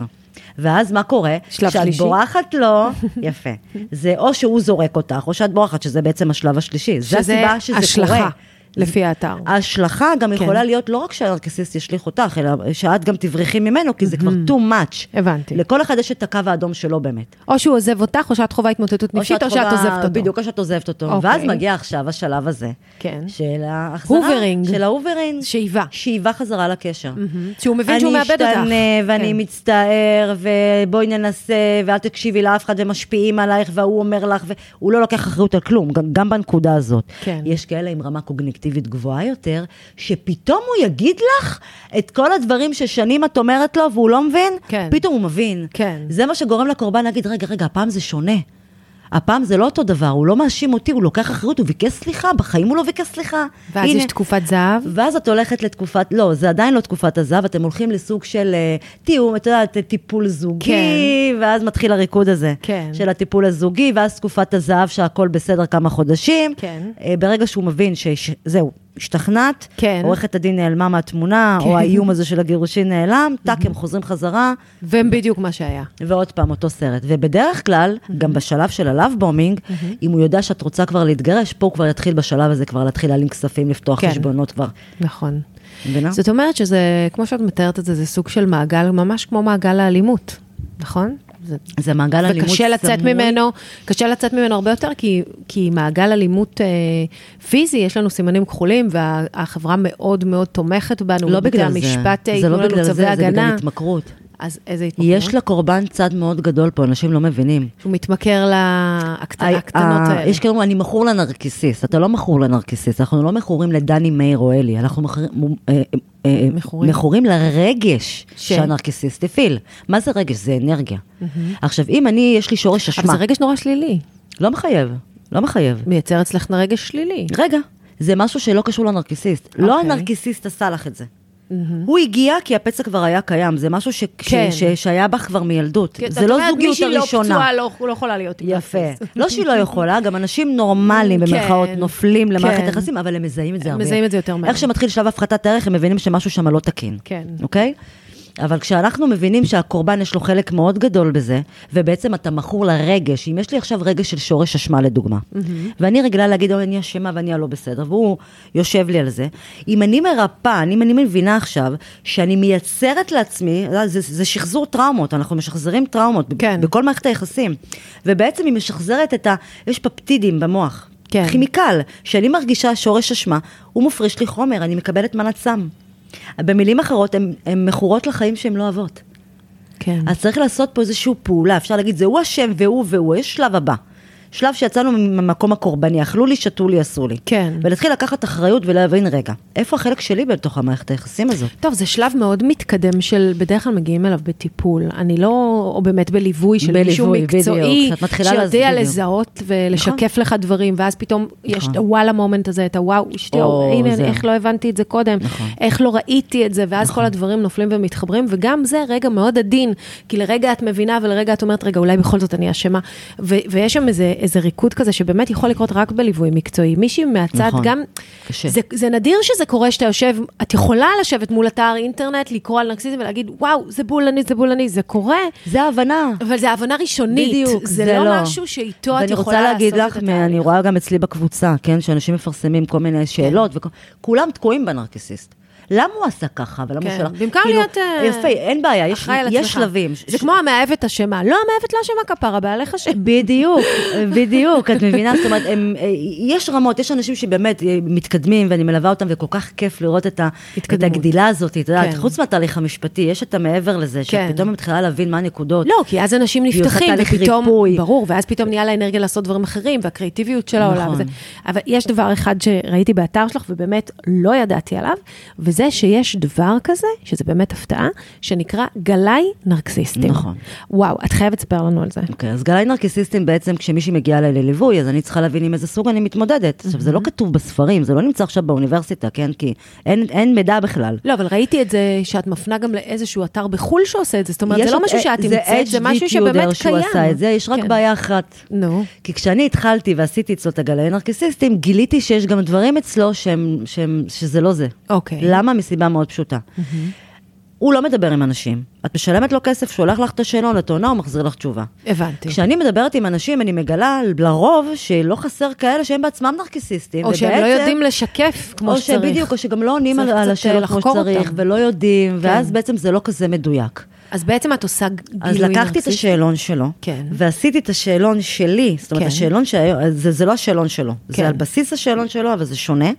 ואז מה קורה? שלב כשאת שלישי? בורחת לו, יפה. זה או שהוא זורק אותך, או שאת בורחת, שזה בעצם השלב השלישי. זה הסיבה שזה השלכה, קורה. לפי האתר. ההשלכה גם כן. יכולה להיות לא רק שהנרקסיסט ישליך אותך, אלא שאת גם תברכי ממנו, כי זה כבר too much. הבנתי. לכל אחד יש את הקו האדום שלו באמת. או שהוא עוזב אותך, או שאת חווה התמוטטות נפשית, או שאת עוזבת אותו. בדיוק, או שאת עוזבת אותו. אוקיי. ואז מגיע עכשיו השלב הזה. כן. של ההחזרה. hoovering. של ה hoovering. שאיבה. שאיבה חזרה לקשר. שהוא מבין שהוא מאבד אותך. אני אשתנה, ואני כן. מצטער, ובואי ננסה, ואל תקשיבי לאף אחד, ומשפיעים עלייך, והוא אומר לך, והוא לא לוקח אחריות על כלום, גם, גם בנקודה הזאת. כן. יש כאלה עם רמה קוגניטיבית גבוהה יותר, שפתאום הוא יגיד לך את כל הדברים ששנים את אומרת לו, והוא לא מבין, כן. פתאום הוא מבין. כן. זה מה שגורם לקורבן להגיד, רגע, רגע, הפעם זה שונה. הפעם זה לא אותו דבר, הוא לא מאשים אותי, הוא לוקח אחריות, הוא ביקש סליחה, בחיים הוא לא ביקש סליחה. ואז הנה. יש תקופת זהב. ואז את הולכת לתקופת, לא, זה עדיין לא תקופת הזהב, אתם הולכים לסוג של אה, תיאום, את יודעת, טיפול זוגי, כן. ואז מתחיל הריקוד הזה. כן. של הטיפול הזוגי, ואז תקופת הזהב שהכל בסדר כמה חודשים. כן. אה, ברגע שהוא מבין שזהו, השתכנעת, כן. עורכת הדין נעלמה מהתמונה, כן. או האיום הזה של הגירושין נעלם, טאק, הם חוזרים חזרה, והם בדיוק מה שהיה. ועוד פעם אותו סרט. ובדרך כלל, גם בשלב של הלאו בומינג, אם הוא יודע שאת רוצה כבר להתגרש, פה הוא כבר יתחיל בשלב הזה כבר להתחיל להעלים כספים, לפתוח כן. חשבונות כבר. נכון. מבינה? זאת אומרת שזה, כמו שאת מתארת את זה, זה סוג של מעגל, ממש כמו מעגל האלימות, נכון? זה זה מעגל אלימות סמוי. וקשה לצאת ממנו, קשה לצאת ממנו הרבה יותר, כי, כי מעגל אלימות אה, פיזי, יש לנו סימנים כחולים, והחברה מאוד מאוד תומכת בנו, לא בגלל זה. המשפט אה, זה לא ייתנו בגלל זה, זה בגלל. התמכרות. אז איזה התמכרות? יש לקורבן צד מאוד גדול פה, אנשים לא מבינים. שהוא מתמכר לקטנות האלה. יש כאלה, אני מכור לנרקיסיסט, אתה לא מכור לנרקיסיסט, אנחנו לא מכורים לדני מאיר או אלי, אנחנו מכורים- אה, אה, מכורים. לרגש ש- שהנרקיסיסט הפעיל. מה זה רגש? זה אנרגיה. עכשיו, אם אני, יש לי שורש אבל אשמה, זה רגש נורא שלילי. לא מחייב, לא מחייב. מייצר אצלך רגש שלילי. רגע, זה משהו שלא קשור לנרקיסיסט. לא אוקיי. הנרקיסיסט עשה לך את זה. הוא הגיע כי הפצע כבר היה קיים, זה משהו ש- כן. ש- ש- שהיה בך כבר מילדות. כי זה לא אומרת, זוגיות מישהי לא הראשונה. פצועה, לא לא יכולה להיות. יפה. נרקיסיסט. לא שהיא לא יכולה, גם אנשים נורמליים כן, במרכאות נופלים למערכת כן. יחסים, אבל הם מזהים את זה הרבה. מזהים את זה יותר מהר. איך שמתחיל שלב הפחתת הערך, הם מבינים שמשהו שם לא תקין. כן. אוקיי? אבל כשאנחנו מבינים שהקורבן יש לו חלק מאוד גדול בזה, ובעצם אתה מכור לרגש, אם יש לי עכשיו רגש של שורש אשמה לדוגמה, ואני רגילה להגיד, אני אשמה ואני הלא בסדר, והוא יושב לי על זה, אם אני מרפאה, אם אני מבינה עכשיו, שאני מייצרת לעצמי, זה, זה שחזור טראומות, אנחנו משחזרים טראומות, כן. בכל מערכת היחסים, ובעצם היא משחזרת את ה... יש פפטידים במוח. כן. כימיקל, שאני מרגישה שורש אשמה, הוא מפריש לי חומר, אני מקבלת מנת סם. במילים אחרות, הן מכורות לחיים שהן לא אוהבות. כן. אז צריך לעשות פה איזושהי פעולה, אפשר להגיד, זה הוא אשם והוא והוא, יש שלב הבא. שלב שיצאנו ממקום הקורבני, אכלו לי, שתו לי, עשו לי. כן. ולהתחיל לקחת אחריות ולהבין, רגע, איפה החלק שלי בתוך המערכת היחסים הזאת? טוב, זה שלב מאוד מתקדם של, בדרך כלל מגיעים אליו בטיפול. אני לא, או באמת בליווי של מישהו בליווי. מקצועי. שיודע לזהות ולשקף לך דברים, ואז פתאום יש את הוואלה מומנט הזה, את הוואו, אשתי, או, הנה, זה. איך לא הבנתי את זה קודם, איך לא ראיתי את זה, ואז כל הדברים נופלים ומתחברים, וגם זה רגע מאוד עדין, כי לרגע את מבינה ולרגע את אומרת, רגע, אולי בכל זאת אני אשמה. ו- ויש שם איזה איזה ריקוד כזה שבאמת יכול לקרות רק בליווי מקצועי. מישהי מהצד נכון, גם, קשה. זה, זה נדיר שזה קורה שאתה יושב, את יכולה לשבת מול אתר אינטרנט, לקרוא על נרקסיזם ולהגיד, וואו, זה בולעני, זה בולעני, זה קורה, זה ההבנה. אבל זה הבנה ראשונית. בדיוק, זה, זה לא, לא. משהו שאיתו את ואני יכולה רוצה להגיד לעשות לך, את אני התהליך. רואה גם אצלי בקבוצה, כן, שאנשים מפרסמים כל מיני שאלות, וכולם תקועים בנרקסיסט. למה הוא עשה ככה, ולמה הוא כן, שלח? במקום כאילו, להיות, אה, יפה, אין בעיה, יש, יש. שלבים. זה ש- כמו המאהבת אשמה. לא, המאהבת לא אשמה כפרה, בעליך אשם. בדיוק, בדיוק, את מבינה? זאת אומרת, הם, אה, יש רמות, יש אנשים שבאמת אה, מתקדמים, ואני מלווה אותם, וכל כך כיף לראות את, ה, את. הגדילה הזאת, את יודעת, כן. חוץ מהתהליך המשפטי, יש את המעבר לזה, כן. שפתאום מתחילה להבין מה הנקודות. לא, כי אז אנשים נפתחים, ופתאום, ריפוי. ברור, ואז פתאום נהיה לה אנרגיה לעשות דברים אחרים, והקריאטיביות של העולם. נכון. וזה. אבל יש דבר אחד שראיתי באתר שלך, ובאמת לא ידעתי עליו, וזה שיש דבר כזה, שזה באמת הפתעה, שנקרא גלאי נרקסיסטים. נכון. וואו, את חייבת לספר לנו על זה. אוקיי, אז גלאי נרקיסיסטים בעצם, כשמישהי מגיעה אליי לליווי, אז אני צריכה להבין עם איזה סוג אני מתמודדת. עכשיו, זה לא כתוב בספרים, זה לא נמצא עכשיו באוניברסיטה, כן? כי אין, אין מידע בכלל. לא, אבל ראיתי את זה שאת מפנה גם לאיזשהו אתר בחו"ל שעושה את זה, זאת אומרת, זה לא משהו שאת זה המצאת, זה HD משהו שבאמת שהוא קיים. עשה את זה, יש רק כן. בעיה אחת. נו. כי כשאני התחלתי ועשיתי אצלו את הגלאי נרקיסיסטים, גיליתי שיש גם דברים אצלו שהם, שהם, שזה לא זה. אוקיי. למה? מסיבה מאוד פשוטה. הוא לא מדבר עם אנשים. את משלמת לו כסף, שולח לך את השאלון, את עונה, הוא מחזיר לך תשובה. הבנתי. כשאני מדברת עם אנשים, אני מגלה לרוב שלא חסר כאלה שהם בעצמם נרקיסיסטים. או שהם לא ובעצם- יודעים לשקף כמו או שצריך. שבדיוק, או שגם לא עונים על, על השאלות אה, כמו שצריך, אותם. ולא יודעים, כן. ואז בעצם זה לא כזה מדויק. אז בעצם את עושה גילוי אז לקחתי את? השאלון שלו, כן. ועשיתי את השאלון שלי, זאת אומרת, כן. השאלון שהיום, זה, זה לא השאלון שלו, כן. זה על בסיס השאלון שלו, אבל זה שונה,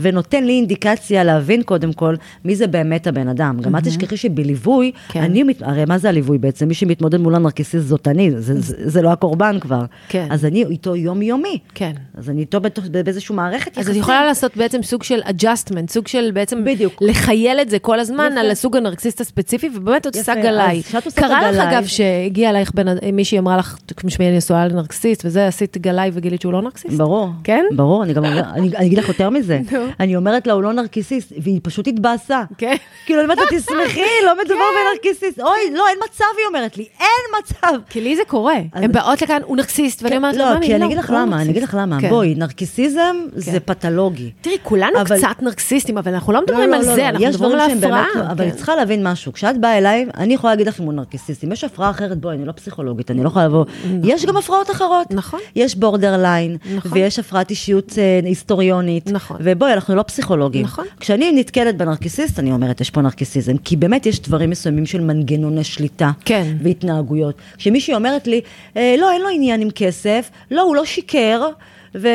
ונותן לי אינדיקציה להבין קודם כל מי זה באמת הבן אדם. גם את תשכחי שבליווי, כן. אני, מת- הרי מה זה הליווי בעצם? מי שמתמודד מול הנרקיסיסט זאת אני, זה, זה, זה לא הקורבן כבר. כן. אז אני איתו יומיומי. כן. אז אני איתו בתוך, באיזושהי מערכת אז את יכולה לעשות בעצם סוג של adjustment, סוג של בעצם בדיוק. לחייל את זה כל הזמן יפה. על הסוג הנרקסיסט הספציפי, ובאמת את עושה גלאי. קרה לך אגב שהגיע אלייך בן- מישהי אמרה לך, תשמעי, אני נשואה לנרקסיסט, וזה, עשית גלאי וגילית שהוא לא נרקסיסט? ברור. כן? ברור, אני גם אני, אני אגיד לך יותר מזה. אני אומרת לה, הוא לא נרקיסיסט, והיא פשוט התבאסה. כן. כאילו, אני אומרת לה, תשמחי, לא מדובר בנרקיסיסט. אוי, לא, אין מצב, היא אומרת לי, אין מצב. כי לי זה קורה. הן באות לכאן, הוא נרקסיסט, ואני אומרת, לא, "ממי, כי אני אגיד לך לא למה, אני אגיד לך נרקסיסט." למה. כן. בואי, נרקיסיזם זה פתולוגי. תראי, כולנו קצת נרקסיסטים, אבל אנחנו לא לא, מדברים לא, על לא, זה, לא, אנחנו מדברים על ההפרעה. באמת, אבל כן. את צריכה להבין משהו. כשאת באה אליי, אני יכולה להגיד לך אם הוא נרקיסיסט. אם יש הפרעה אחרת, בואי, אני לא פסיכולוגית, אני לא יכולה לבוא. יש גם הפרעות אחרות. נכון. יש בורדר ליין, נכון. ויש הפרעת אישיות אה, היסטוריונית. נכון. ובואי, אנחנו לא פסיכולוגים. נכון. כשאני נתקלת בנרקיסיסט, אני אומרת, יש פה נרקיסיזם. כי באמת יש דברים מסוימים של מנגנוני שליטה. כן. והתנהגויות. כשמישהי אומרת לי, אה, לא, אין לו עניין עם כסף, לא, הוא לא שיקר, ו...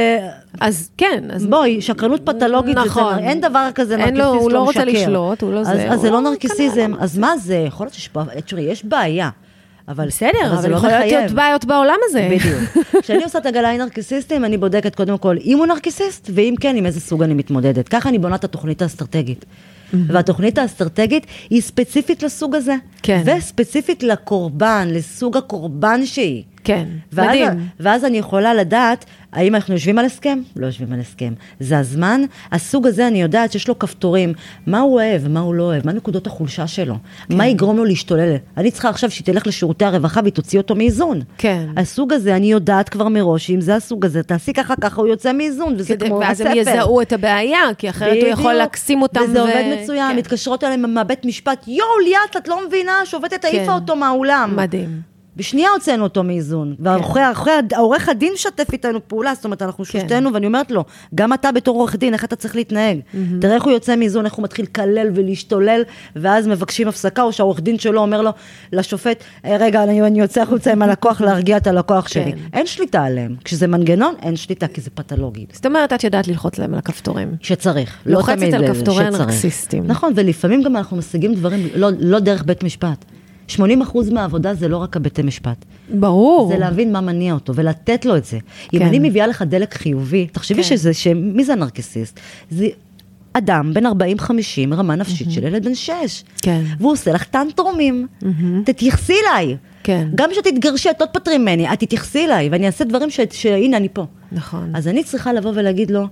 אז כן, אז בואי, שקרנות פתולוגית, נכון. זה, אין דבר כזה אין נרקיסיסט לא הוא לא משקר. רוצה לשלוט, הוא לא אז, זה, אז זה הוא לא לא- נרקיסיזם, כנראה לא אז מה זה? יכול להיות שיש פה, תראי, יש בעיה. אבל בסדר, אבל זה אבל לא יכול להיות בעיות בעולם הזה. בדיוק. כשאני עושה את הגלאי נרקיסיסטים, אני בודקת קודם כל אם הוא נרקיסיסט, ואם כן, עם איזה סוג אני מתמודדת. ככה אני בונה את התוכנית האסטרטגית. והתוכנית האסטרטגית היא ספציפית לסוג הזה. כן. וספציפית לקורבן, לסוג הקורבן שהיא. כן, ואז, מדהים. ואז אני יכולה לדעת האם אנחנו יושבים על הסכם? לא יושבים על הסכם. זה הזמן, הסוג הזה אני יודעת שיש לו כפתורים, מה הוא אוהב, מה הוא לא אוהב, מה נקודות החולשה שלו, כן. מה יגרום לו להשתולל. אני צריכה עכשיו שהיא תלך לשירותי הרווחה והיא תוציא אותו מאיזון. כן. הסוג הזה, אני יודעת כבר מראש, שאם זה הסוג הזה, תעשי ככה ככה, הוא יוצא מאיזון, וזה כדי- כמו ואז הספר. הם יזהו את הבעיה, כי אחרת הוא יכול בדיוק. להקסים אותם. וזה ו- עובד מצוין, כן. מתקשרות אליהם מהבית משפט, יואו, ליאת, את לא מבינה, שופטת העיפה כן. אותו מהאולם. מדהים. בשנייה הוצאנו אותו מאיזון, ועורך הדין משתף איתנו פעולה, זאת אומרת, אנחנו כן. שלושתנו, ואני אומרת לו, גם אתה בתור עורך דין, איך אתה צריך להתנהג? תראה איך הוא יוצא מאיזון, איך הוא מתחיל לקלל ולהשתולל, ואז מבקשים הפסקה, או שהעורך דין שלו אומר לו, לשופט, "אה, רגע, אני, אני יוצא החוצה עם הלקוח להרגיע את הלקוח שלי. כן. אין שליטה עליהם. כשזה מנגנון, אין שליטה, כי זה פתולוגי. זאת אומרת, את יודעת ללחוץ להם על הכפתורים. שצריך. לוחצת לא תמיד, על אה, כפתורי שצריך. הנרקסיסטים. נכון, ולפעמים גם אנחנו משיגים דברים לא, לא דרך בית משפט. 80% מהעבודה זה לא רק הבתי משפט. ברור. זה להבין מה מניע אותו ולתת לו את זה. אם כן. אני מביאה לך דלק חיובי, תחשבי כן. שזה, ש... מי זה הנרקסיסט? זה אדם בן 40-50, רמה נפשית של ילד בן 6. כן. והוא עושה לך טנטרומים. תתייחסי אליי. כן. גם כשתתגרשי, את לא תפטרי ממני, את תתייחסי אליי, ואני אעשה דברים ש... שהנה, אני פה. נכון. אז אני צריכה לבוא ולהגיד לו,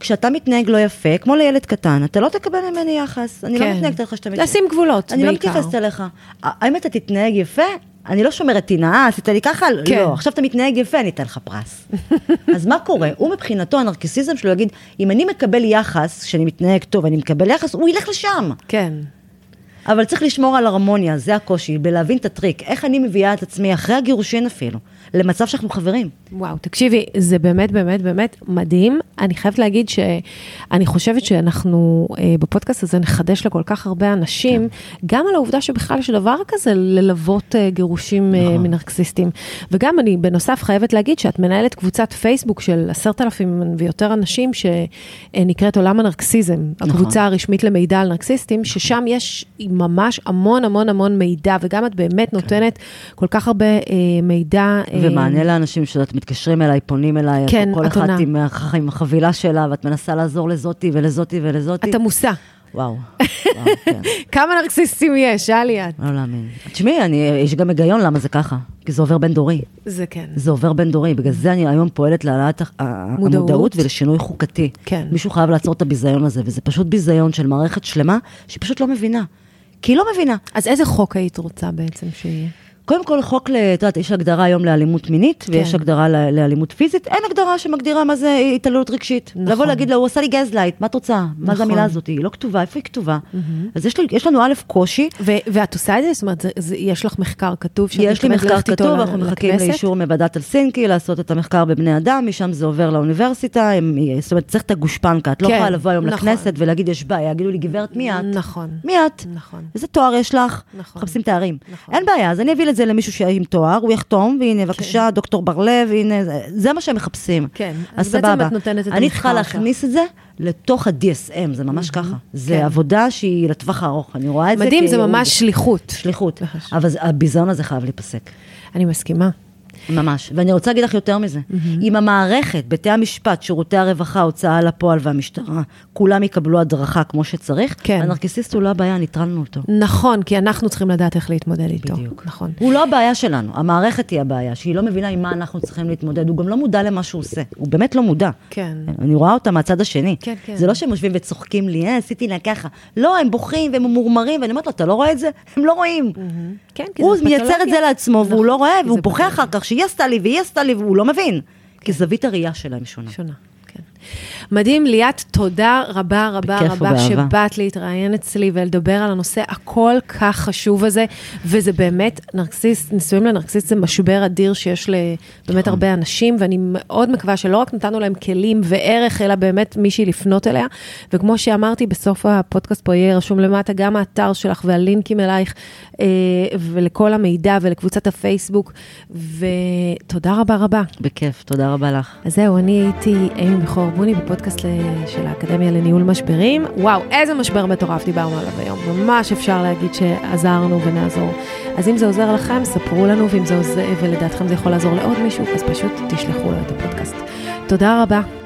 כשאתה מתנהג לא יפה, כמו לילד קטן, אתה לא תקבל ממני יחס. אני לא כן. מתנהגת אליך שאתה מתנהג. לשים גבולות, אני לא בעיקר. מתייחסת אליך. האם אתה תתנהג יפה? אני לא שומרת טינה, עשית לי ככה? כן. לא. עכשיו אתה מתנהג יפה, אני אתן לך פרס. אז מה קורה? הוא מבחינתו, הנרקיסיזם שלו יגיד, אם אני מקבל יחס, כשאני מתנהג טוב, אני מקבל יחס, הוא ילך לשם. כן. אבל צריך לשמור על הרמוניה, זה הקושי, בלהבין את הטריק. איך אני מביאה את עצמי, אחרי הגירושין אפילו, למצב שאנחנו חברים. וואו, תקשיבי, זה באמת, באמת, באמת מדהים. אני חייבת להגיד שאני חושבת שאנחנו אה, בפודקאסט הזה נחדש לכל כך הרבה אנשים, כן. גם על העובדה שבכלל יש דבר כזה ללוות אה, גירושים אה, נכון. מנרקסיסטים. וגם אני בנוסף חייבת להגיד שאת מנהלת קבוצת פייסבוק של עשרת אלפים ויותר אנשים, שנקראת עולם הנרקסיזם, נכון. הקבוצה הרשמית למידע על נרקסיסטים, ששם יש ממש המון המון המון מידע, וגם את באמת נותנת כל כך הרבה אה, מידע. אה, ומענה לאנשים שאת מתקשרים אליי, פונים אליי, כן, כל את אחת. עם, עם החבילה שלה, ואת מנסה לעזור לזאתי ולזאתי ולזאתי. את עמוסה. וואו, וואו, כן. כמה נרקסיסטים יש, אה ליאת? לא להאמין. תשמעי, יש גם היגיון למה זה ככה, כי זה עובר בין דורי. זה כן. זה עובר בין דורי, בגלל זה אני היום פועלת להעלאת. המודעות ולשינוי חוקתי. כן. מישהו חייב לעצור את הביזיון הזה, וזה פשוט ביזיון של מערכת שלמה, שהיא פשוט לא מבינה. כי היא לא מבינה. אז איזה חוק היית רוצה בעצם שיהיה? קודם כל, חוק, את יודעת, יש הגדרה היום לאלימות מינית, כן. ויש הגדרה לאלימות פיזית, אין הגדרה שמגדירה מה זה התעללות רגשית. נכון. לבוא להגיד לה, הוא עשה לי gaslight, מה את רוצה? מה זה נכון. המילה הזאת? היא לא כתובה, איפה היא כתובה? אז יש, לי, יש לנו א', קושי, ו- ואת עושה את זה? זאת אומרת, זה, זה, יש לך מחקר כתוב יש לי מחקר כתוב, אנחנו מחכים? לאישור מוועדת הלסינקי, לעשות את המחקר בבני אדם, משם זה עובר לאוניברסיטה, הם, זאת אומרת, צריך את הגושפנקה, את לא כן, יכולה לבוא היום נכון. לכנסת ולהגיד, יש בעיה, יגידו לי, גברת, מי את? נכון. מי את? נכון. איזה תואר יש לך? נכון. מחפשים תארים. נכון. אין בעיה, אז אני אביא את זה למישהו עם תואר, הוא יחתום, והנה, בבקשה, דוקטור בר-לב, הנה, זה- מה שהם מחפשים. כן, אז אז בעצם. את נותנת את אני צריכה המחקר. להכניס את זה לתוך ה-DSM, זה ממש ככה. זה כן. עבודה שהיא לטווח הארוך, אני רואה את זה מדהים, זה כייעוד. ממש שליחות. שליחות. אבל הביזיון הזה חייב להיפסק. אני מסכימה. ממש. ואני רוצה להגיד לך יותר מזה. אם המערכת, בתי המשפט, שירותי הרווחה, הוצאה לפועל והמשטרה, כולם יקבלו הדרכה כמו שצריך, כן. הנרקיסיסט הוא לא הבעיה, ניטרלנו אותו. נכון, כי אנחנו צריכים לדעת איך להתמודד איתו. בדיוק. נכון. הוא לא הבעיה שלנו, המערכת היא הבעיה, שהיא לא מבינה עם מה אנחנו צריכים להתמודד, הוא גם לא מודע למה שהוא עושה, הוא באמת לא מודע. כן. אני רואה אותה מהצד השני. כן, כן. זה לא שהם יושבים וצוחקים לי, אה, עשיתי לה ככה. לא, הם בוכים והם ממורמרים, ואני אומרת לו, אתה לא רואה את זה? הם לא רואים. כן, כי הוא זה מייצר את פתולוגיה. זה לעצמו, והוא נכון, לא רואה, והוא בוכה פתולוגיה. אחר כך, שהיא עשתה לי והיא עשתה לי, והוא לא מבין. כי זווית הראייה שלהם שונה. שונה. מדהים, ליאת, תודה רבה רבה רבה ובאהבה. שבאת להתראיין אצלי ולדבר על הנושא הכל כך חשוב הזה, וזה באמת, נרקסיסט, נישואים לנרקסיסט זה משבר אדיר שיש לבאמת נכון. הרבה אנשים, ואני מאוד מקווה שלא רק נתנו להם כלים וערך, אלא באמת מישהי לפנות אליה, וכמו שאמרתי, בסוף הפודקאסט פה יהיה רשום למטה גם האתר שלך והלינקים אלייך, אה, ולכל המידע ולקבוצת הפייסבוק, ותודה רבה רבה. בכיף, תודה רבה לך. אז זהו, אני הייתי אימי בכור בוני בפודקאסט של האקדמיה לניהול משברים. וואו, איזה משבר מטורף דיברנו עליו היום. ממש אפשר להגיד שעזרנו ונעזור. אז אם זה עוזר לכם, ספרו לנו, ואם זה עוזר, ולדעתכם זה יכול לעזור לעוד מישהו, אז פשוט תשלחו לו את הפודקאסט. תודה רבה.